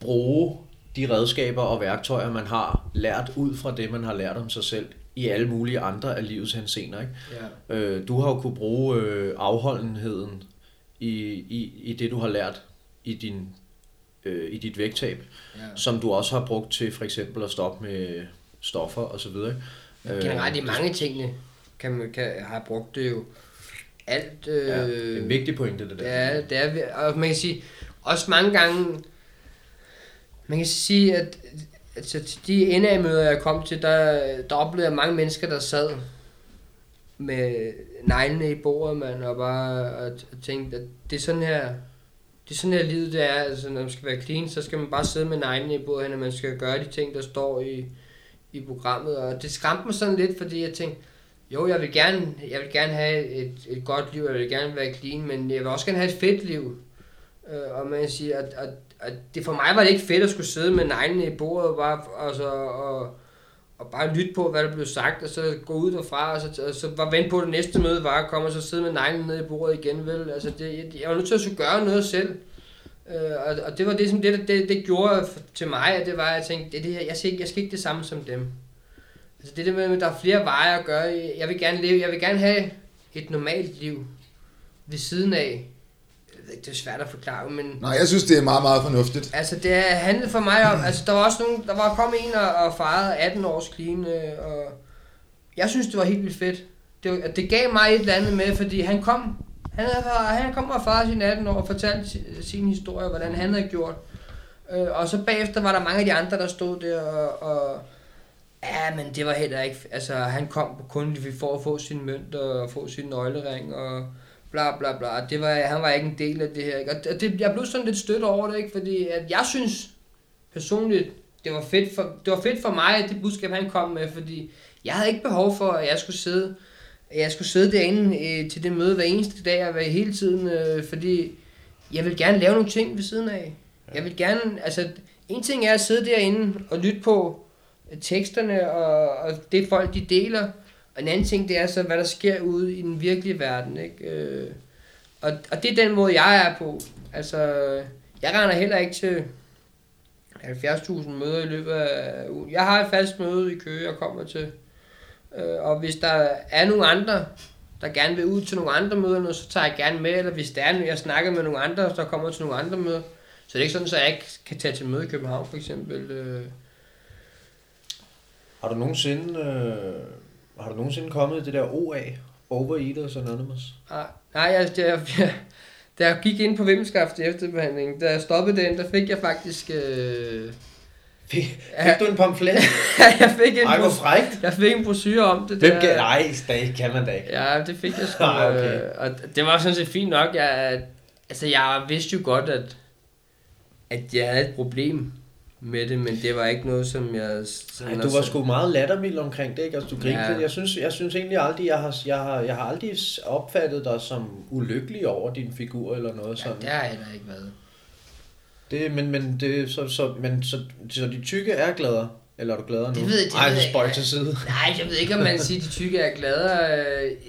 Speaker 3: bruge de redskaber og værktøjer, man har lært ud fra det, man har lært om sig selv i alle mulige andre af livets henseender. Ikke?
Speaker 4: Ja.
Speaker 3: Øh, du har jo kunne bruge øh, afholdenheden i, i, i det, du har lært i, din, øh, i dit vægttab,
Speaker 4: ja.
Speaker 3: som du også har brugt til for eksempel at stoppe med stoffer og så videre.
Speaker 4: Generelt i mange tingene kan man, kan, har jeg brugt det jo. Alt, øh,
Speaker 3: Ja, det er en vigtig pointe, det der.
Speaker 4: Ja, det er, og man kan sige, også mange gange, man kan sige, at altså, til de NA-møder, jeg kom til, der, der oplevede jeg mange mennesker, der sad med neglene i bordet, man, og bare og tænkte, at det er sådan her, det er sådan her livet det er, altså når man skal være clean, så skal man bare sidde med neglene i bordet, og man skal gøre de ting, der står i, i programmet, og det skræmte mig sådan lidt, fordi jeg tænkte, jo, jeg vil gerne, jeg vil gerne have et, et godt liv, jeg vil gerne være clean, men jeg vil også gerne have et fedt liv. Øh, og man siger, at, at, at, det for mig var det ikke fedt at skulle sidde med neglene i bordet bare, altså, og, og bare lytte på, hvad der blev sagt, og så gå ud derfra, og så, og så bare vente på, at det næste møde var at komme, og så sidde med neglene ned i bordet igen, vel? Altså, det, jeg, jeg var nødt til at skulle gøre noget selv. Øh, og, og det var det, som det, det, det gjorde til mig, at det var, at jeg tænkte, det, det her, jeg, skal ikke, jeg skal ikke det samme som dem. Altså det der med, at der er flere veje at gøre. Jeg vil gerne leve, jeg vil gerne have et normalt liv ved siden af. Jeg ved ikke, Det er svært at forklare, men
Speaker 2: Nej, jeg synes, det er meget, meget fornuftigt.
Speaker 4: altså det handlede for mig om, altså der var også nogen, der var kommet en og, og fejrede 18 års clean, øh, og jeg synes, det var helt vildt fedt. Det, det gav mig et eller andet med, fordi han kom, han, havde, han kom og fejrede sine 18 år og fortalte si- sin historie, hvordan han havde gjort. Øh, og så bagefter var der mange af de andre, der stod der og, og Ja, men det var heller ikke... Altså, han kom kun for at få sin mønt og få sin nøglering og bla bla bla. Det var, han var ikke en del af det her. Ikke? Og det, jeg blev sådan lidt stødt over det, ikke? Fordi at jeg synes personligt, det var, fedt for, det var fedt for mig, at det budskab, han kom med, fordi jeg havde ikke behov for, at jeg skulle sidde, jeg skulle sidde derinde øh, til det møde hver eneste dag og være hele tiden, øh, fordi jeg vil gerne lave nogle ting ved siden af. Jeg vil gerne, altså, en ting er at sidde derinde og lytte på teksterne og, og det folk de deler, og en anden ting det er så, hvad der sker ude i den virkelige verden, ikke? Øh, og, og det er den måde, jeg er på. Altså, jeg render heller ikke til 70.000 møder i løbet af ugen. Jeg har et fast møde i Køge, jeg kommer til. Øh, og hvis der er nogle andre, der gerne vil ud til nogle andre møder, så tager jeg gerne med. Eller hvis der er, jeg snakker med nogle andre, der kommer til nogle andre møder. Så det er ikke sådan, at jeg ikke kan tage til møde i København, for eksempel. Øh,
Speaker 3: har du nogensinde, øh, har du nogensinde kommet det der OA, Overeaters Anonymous?
Speaker 4: Nej, nej jeg, jeg, jeg, da jeg gik ind på Vimskaft i efterbehandlingen, da jeg stoppede den, der fik jeg faktisk... Øh,
Speaker 3: Fik, fik
Speaker 4: Ja.
Speaker 3: du en pamflet?
Speaker 4: jeg fik en,
Speaker 3: Ej, hvor frækt.
Speaker 4: jeg fik en brochure om det
Speaker 3: Hvem
Speaker 4: der.
Speaker 3: gav? Nej, det kan man da ikke.
Speaker 4: Ja, det fik jeg sgu.
Speaker 3: Ah, okay.
Speaker 4: øh, og det var sådan set fint nok. Jeg, altså, jeg vidste jo godt, at, at jeg havde et problem med det, men det var ikke noget, som jeg... Sådan
Speaker 3: Ej, du var sgu meget lattermild omkring det, ikke? Altså, du grinte
Speaker 4: Ja.
Speaker 3: Jeg synes, jeg synes egentlig aldrig, jeg har, jeg, har, jeg har aldrig opfattet dig som ulykkelig over din figur eller noget
Speaker 4: Ja,
Speaker 3: sådan.
Speaker 4: det har jeg heller ikke været.
Speaker 3: Det, men, men, det, så, så, men så, så de tykke er gladere? Eller er du gladere nu?
Speaker 4: Det ved- det
Speaker 3: Ej, spøj til side.
Speaker 4: Nej, jeg ved ikke, om man siger, at de tykke er gladere.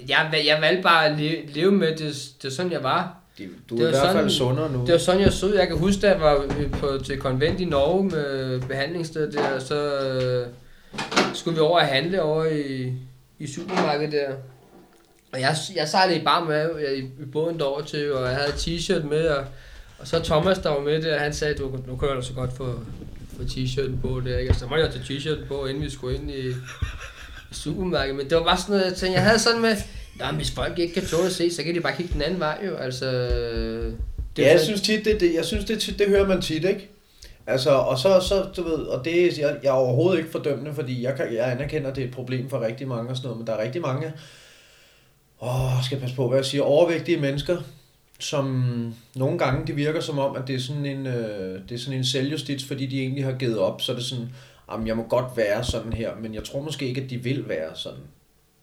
Speaker 4: Jeg, jeg valgte bare at leve, med det. Det sådan, jeg var.
Speaker 3: De, du
Speaker 4: Det
Speaker 3: er i hvert fald
Speaker 4: sådan-
Speaker 3: sundere nu.
Speaker 4: Det var sådan, jeg så. Jeg kan huske, da jeg var øh, på, til konvent i Norge med behandlingssted der, så øh, skulle vi over og handle over i, i supermarkedet der. Og jeg, jeg sejlede i bare med øh, i, båden derover til, og jeg havde t-shirt med, og, og så Thomas, der var med der, han sagde, du, nu kan du så godt få, få t-shirten på der, ikke? Og så måtte jeg tage t-shirten på, inden vi skulle ind i, i supermarkedet. Men det var bare sådan noget, jeg tænkte, jeg havde sådan med, Nej, hvis folk ikke kan tåle at se, så kan de bare kigge den anden vej jo, altså... Det er
Speaker 3: ja, jeg
Speaker 4: sådan-
Speaker 3: synes tit, det, det, jeg synes, det, tit- det hører man tit, ikke? Altså, og så, så du ved, og det, er- jeg, jeg er overhovedet ikke fordømmende, fordi jeg, kan, jeg anerkender, at det er et problem for rigtig mange og sådan noget, men der er rigtig mange, åh, jeg skal passe på, hvad jeg siger, overvægtige mennesker, som nogle gange, det virker som om, at det er sådan en, øh, det er sådan en selvjustits, fordi de egentlig har givet op, så er det sådan, jamen, jeg må godt være sådan her, men jeg tror måske ikke, at de vil være sådan.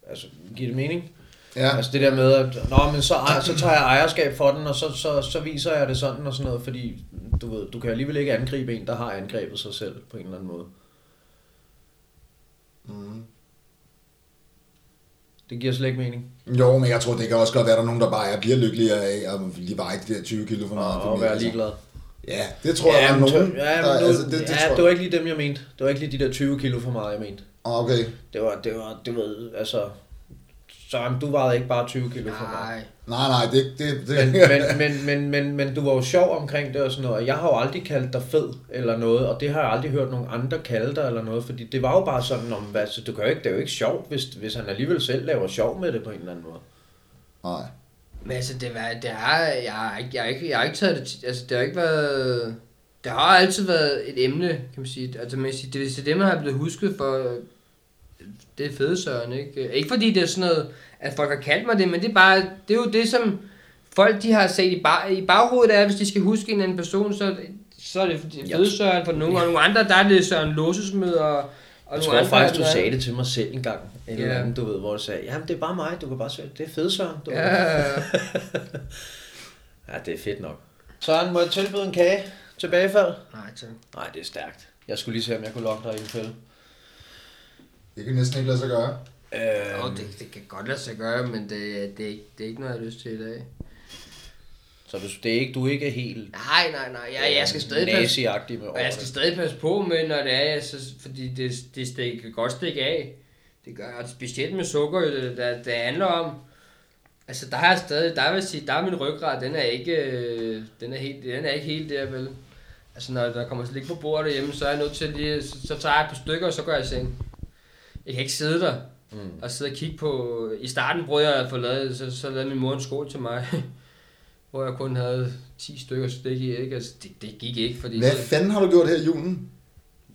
Speaker 3: Altså, giver det mening?
Speaker 2: Ja,
Speaker 3: Altså det der med, at Nå, men så, så tager jeg ejerskab for den, og så, så, så viser jeg det sådan og sådan noget, fordi du ved, du kan alligevel ikke angribe en, der har angrebet sig selv på en eller anden måde.
Speaker 2: Mm.
Speaker 3: Det giver slet ikke mening.
Speaker 2: Jo, men jeg tror, det kan også godt være, at der er nogen, der bare er, bliver lykkeligere af at lige veje de der 20 kilo for meget.
Speaker 3: Og, og være
Speaker 2: altså.
Speaker 3: ligeglad.
Speaker 2: Ja, det tror jeg, der er nogen.
Speaker 3: ja, men
Speaker 2: der,
Speaker 3: du,
Speaker 2: altså, det, det,
Speaker 3: ja,
Speaker 2: tror
Speaker 3: det var ikke lige dem, jeg mente. Det var ikke lige de der 20 kilo for meget, jeg mente.
Speaker 2: Okay.
Speaker 3: Det var, det var, det var, altså... Så jamen, du vejede ikke bare 20 kilo for meget.
Speaker 4: Nej.
Speaker 2: Nej, nej, det... det, det
Speaker 3: Men, men, men, men, men, men du var jo sjov omkring det og sådan noget, og jeg har jo aldrig kaldt dig fed eller noget, og det har jeg aldrig hørt nogen andre kalde dig eller noget, fordi det var jo bare sådan, om, hvad, så du kan jo ikke, det er jo ikke sjovt, hvis, hvis han alligevel selv laver sjov med det på en eller anden måde.
Speaker 2: nej.
Speaker 4: Men altså, det, var, det er, jeg, har ikke, jeg, har ikke, jeg har ikke taget det, altså det har ikke været, det har altid været et emne, kan man sige. Altså man kan sige, det er det, man har blevet husket for, det er fede Søren, ikke? Ikke fordi det er sådan noget, at folk har kaldt mig det, men det er bare, det er jo det, som folk de har set i, bag, i baghovedet er, hvis de skal huske en anden person, så, så er det Fødsøren for nogle, og nogle andre, der er det Søren Losesmed og, og
Speaker 3: Jeg tror
Speaker 4: andre,
Speaker 3: faktisk, du
Speaker 4: der-
Speaker 3: sagde det til mig selv en gang. Eller
Speaker 4: Ja.
Speaker 3: yeah. du ved, hvor du sagde, jamen det er bare mig, du kan bare søge. Det er fedt, Søren. Du
Speaker 4: Ja,
Speaker 3: ja, det er fedt nok. Søren, må jeg tilbyde en kage? Tilbagefald?
Speaker 4: nej, tak.
Speaker 3: Nej, det er stærkt. Jeg skulle lige se, om jeg kunne lokke dig i en fælde.
Speaker 2: Det kan næsten ikke lade sig gøre.
Speaker 3: Øh,
Speaker 4: Oh, det, det kan godt lade sig gøre, men det, det, er ikke, det er ikke noget, jeg har lyst til i dag.
Speaker 3: så du, det er ikke, du er ikke helt
Speaker 4: Nej, nej, nej. Jeg, jeg skal stadig passe,
Speaker 3: med
Speaker 4: og jeg skal
Speaker 3: årene.
Speaker 4: stadig passe på med, når det er, jeg, så, fordi det, det, det kan godt stikke af. Det gør og specielt med sukker, det, det, det handler om. Altså, der har jeg stadig, der vil jeg sige, der er min ryggrad, den er ikke, øh, den er, helt, den er ikke helt der, vel. Altså, når der kommer slik på bordet derhjemme, så er jeg nødt til lige, så, så tager jeg et par stykker, og så går jeg i seng. Jeg kan ikke sidde der
Speaker 3: Mm.
Speaker 4: og sidde og kigge på... I starten prøvede jeg at få lavet, så, så lavede min mor en skål til mig, hvor jeg kun havde 10 stykker stik i, ikke? Altså, det, det gik ikke, fordi
Speaker 2: Hvad
Speaker 4: så,
Speaker 2: fanden har du gjort her i julen?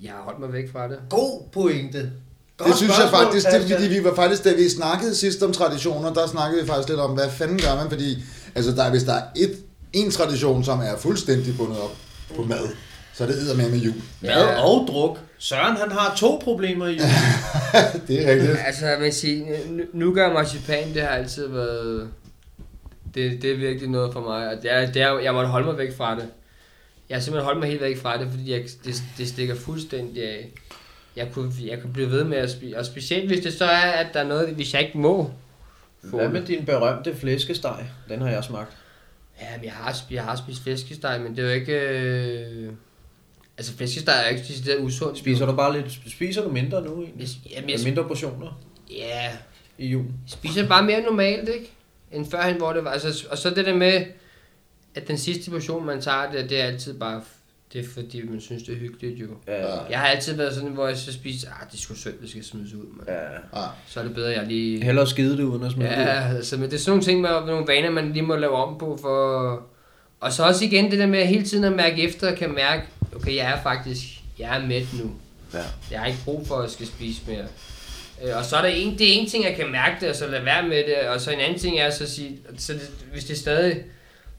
Speaker 4: jeg har holdt mig væk fra det.
Speaker 3: God pointe. Godt
Speaker 2: det synes jeg faktisk, det er fordi vi var faktisk, da vi snakkede sidst om traditioner, der snakkede vi faktisk lidt om, hvad fanden gør man, fordi altså der, er- hvis der er et, en tradition, som er fuldstændig bundet op på mad, så det eddermame med jul.
Speaker 3: Mad
Speaker 4: Ja.
Speaker 3: og druk. Søren, han har to problemer i julen.
Speaker 2: det er rigtigt.
Speaker 4: Altså, jeg vil sige, nu, gør marcipan, det har altid været... Det, det er virkelig noget for mig, og det er, det er, jeg måtte holde mig væk fra det. Jeg har simpelthen holdt mig helt væk fra det, fordi jeg, det, det stikker fuldstændig af. Jeg kunne, jeg kunne blive ved med at spise, og specielt hvis det så er, at der er noget, hvis jeg ikke må. få
Speaker 3: Hvad
Speaker 4: det.
Speaker 3: med din berømte flæskesteg? Den har jeg smagt.
Speaker 4: Ja, men jeg har, jeg har spist flæskesteg, men det er jo ikke... Øh... Altså, flæskesteg er jo ikke decideret usundt.
Speaker 3: Spiser du bare lidt, spiser du mindre nu egentlig?
Speaker 4: Jamen, jeg,
Speaker 3: mindre portioner
Speaker 4: ja,
Speaker 3: i julen?
Speaker 4: spiser bare mere normalt, ikke? End førhen, hvor det var. Altså, og så det der med, at den sidste portion, man tager, det, det er altid bare... Det er fordi, man synes, det er hyggeligt, jo.
Speaker 3: Ja.
Speaker 4: Jeg har altid været sådan, hvor jeg så spiser, ah, det er sgu synd, det skal smides ud, man.
Speaker 3: ja.
Speaker 2: Ah,
Speaker 4: Så er det bedre, at jeg lige...
Speaker 3: Hellere skide det uden at smide det ud.
Speaker 4: Ja, altså, men det er sådan nogle ting med nogle vaner, man lige må lave om på for... Og så også igen det der med hele tiden at mærke efter, kan mærke, okay, jeg er faktisk, jeg er mæt nu.
Speaker 3: Ja.
Speaker 4: Jeg har ikke brug for at skal spise mere. Øh, Og så er der en, det er en ting, jeg kan mærke det, og så lade være med det. Og så en anden ting er så at sige, så det, hvis det stadig,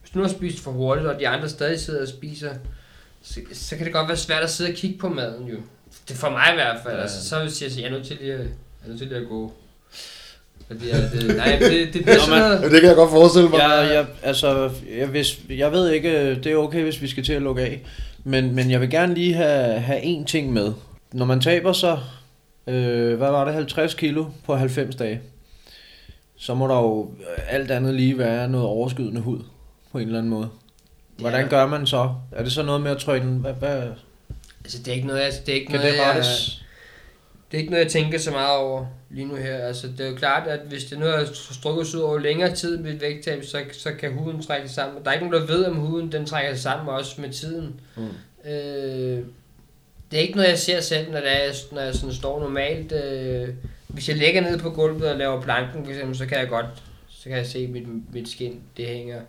Speaker 4: hvis du nu har spist for hurtigt, og de andre stadig sidder og spiser, så, så kan det godt være svært at sidde og kigge på maden jo. Det er for mig i hvert fald.
Speaker 3: Ja.
Speaker 4: Ja. Altså, så vil jeg sige, at jeg er nødt til lige at, jeg er nødt til lige at gå. Fordi at, det, nej, det, det bliver sådan noget.
Speaker 2: ja, det kan jeg godt forestille mig.
Speaker 3: Jeg, jeg, altså, jeg, hvis, jeg ved ikke, det er okay, hvis vi skal til at lukke af. Men, men jeg vil gerne lige have, have én ting med. Når man taber sig, øh, hvad var det, 50 kilo på 90 dage, så må der jo øh, alt andet lige være noget overskydende hud på en eller anden måde. Hvordan gør man så? Er det så noget med at trykke den? Hvad, hvad,
Speaker 4: Altså, det er ikke noget, jeg, det er ikke
Speaker 3: kan
Speaker 4: noget,
Speaker 3: det
Speaker 4: jeg,
Speaker 3: rettes?
Speaker 4: Det er ikke noget, jeg tænker så meget over lige nu her. Altså, det er jo klart, at hvis det nu er strukket ud over længere tid med et vægttab, så, så kan huden trække sig sammen. Der er ikke nogen, der ved, om huden den trækker sig sammen også med tiden.
Speaker 3: Mm.
Speaker 4: Øh, det er ikke noget, jeg ser selv, når, det er, når jeg sådan står normalt. Øh, hvis jeg ligger ned på gulvet og laver planken, for eksempel, så kan jeg godt så kan jeg se, mit, mit skin det hænger.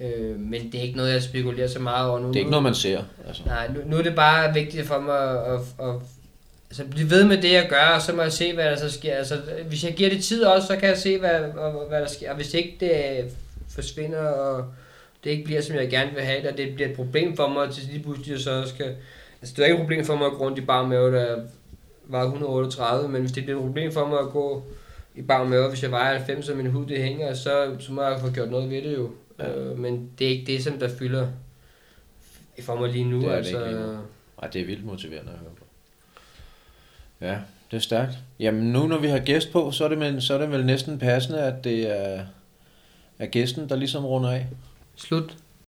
Speaker 4: Øh, men det er ikke noget, jeg spekulerer så meget over nu.
Speaker 3: Det er ikke noget, man ser. Altså.
Speaker 4: Nej, nu, nu er det bare vigtigt for mig at, at, at altså, blive ved med det, jeg gør, og så må jeg se, hvad der så sker. Altså, hvis jeg giver det tid også, så kan jeg se, hvad, hvad, der sker. Og hvis ikke det forsvinder, og det ikke bliver, som jeg gerne vil have det, og det bliver et problem for mig, til lige pludselig så skal... Altså, det er ikke et problem for mig at gå rundt i bar mave, der var 138, men hvis det bliver et problem for mig at gå i bar mave, hvis jeg vejer 90, og min hud det hænger, så, så må jeg få gjort noget ved det jo.
Speaker 3: Ja.
Speaker 4: Øh, men det er ikke det, som der fylder for mig lige nu.
Speaker 3: Det er det
Speaker 4: altså,
Speaker 3: ikke lige nu. Ej, det er vildt motiverende at høre. Ja, det er stærkt. Jamen nu, når vi har gæst på, så er det, men, så er det vel næsten passende, at det er, er gæsten, der ligesom runder af.
Speaker 4: Slut.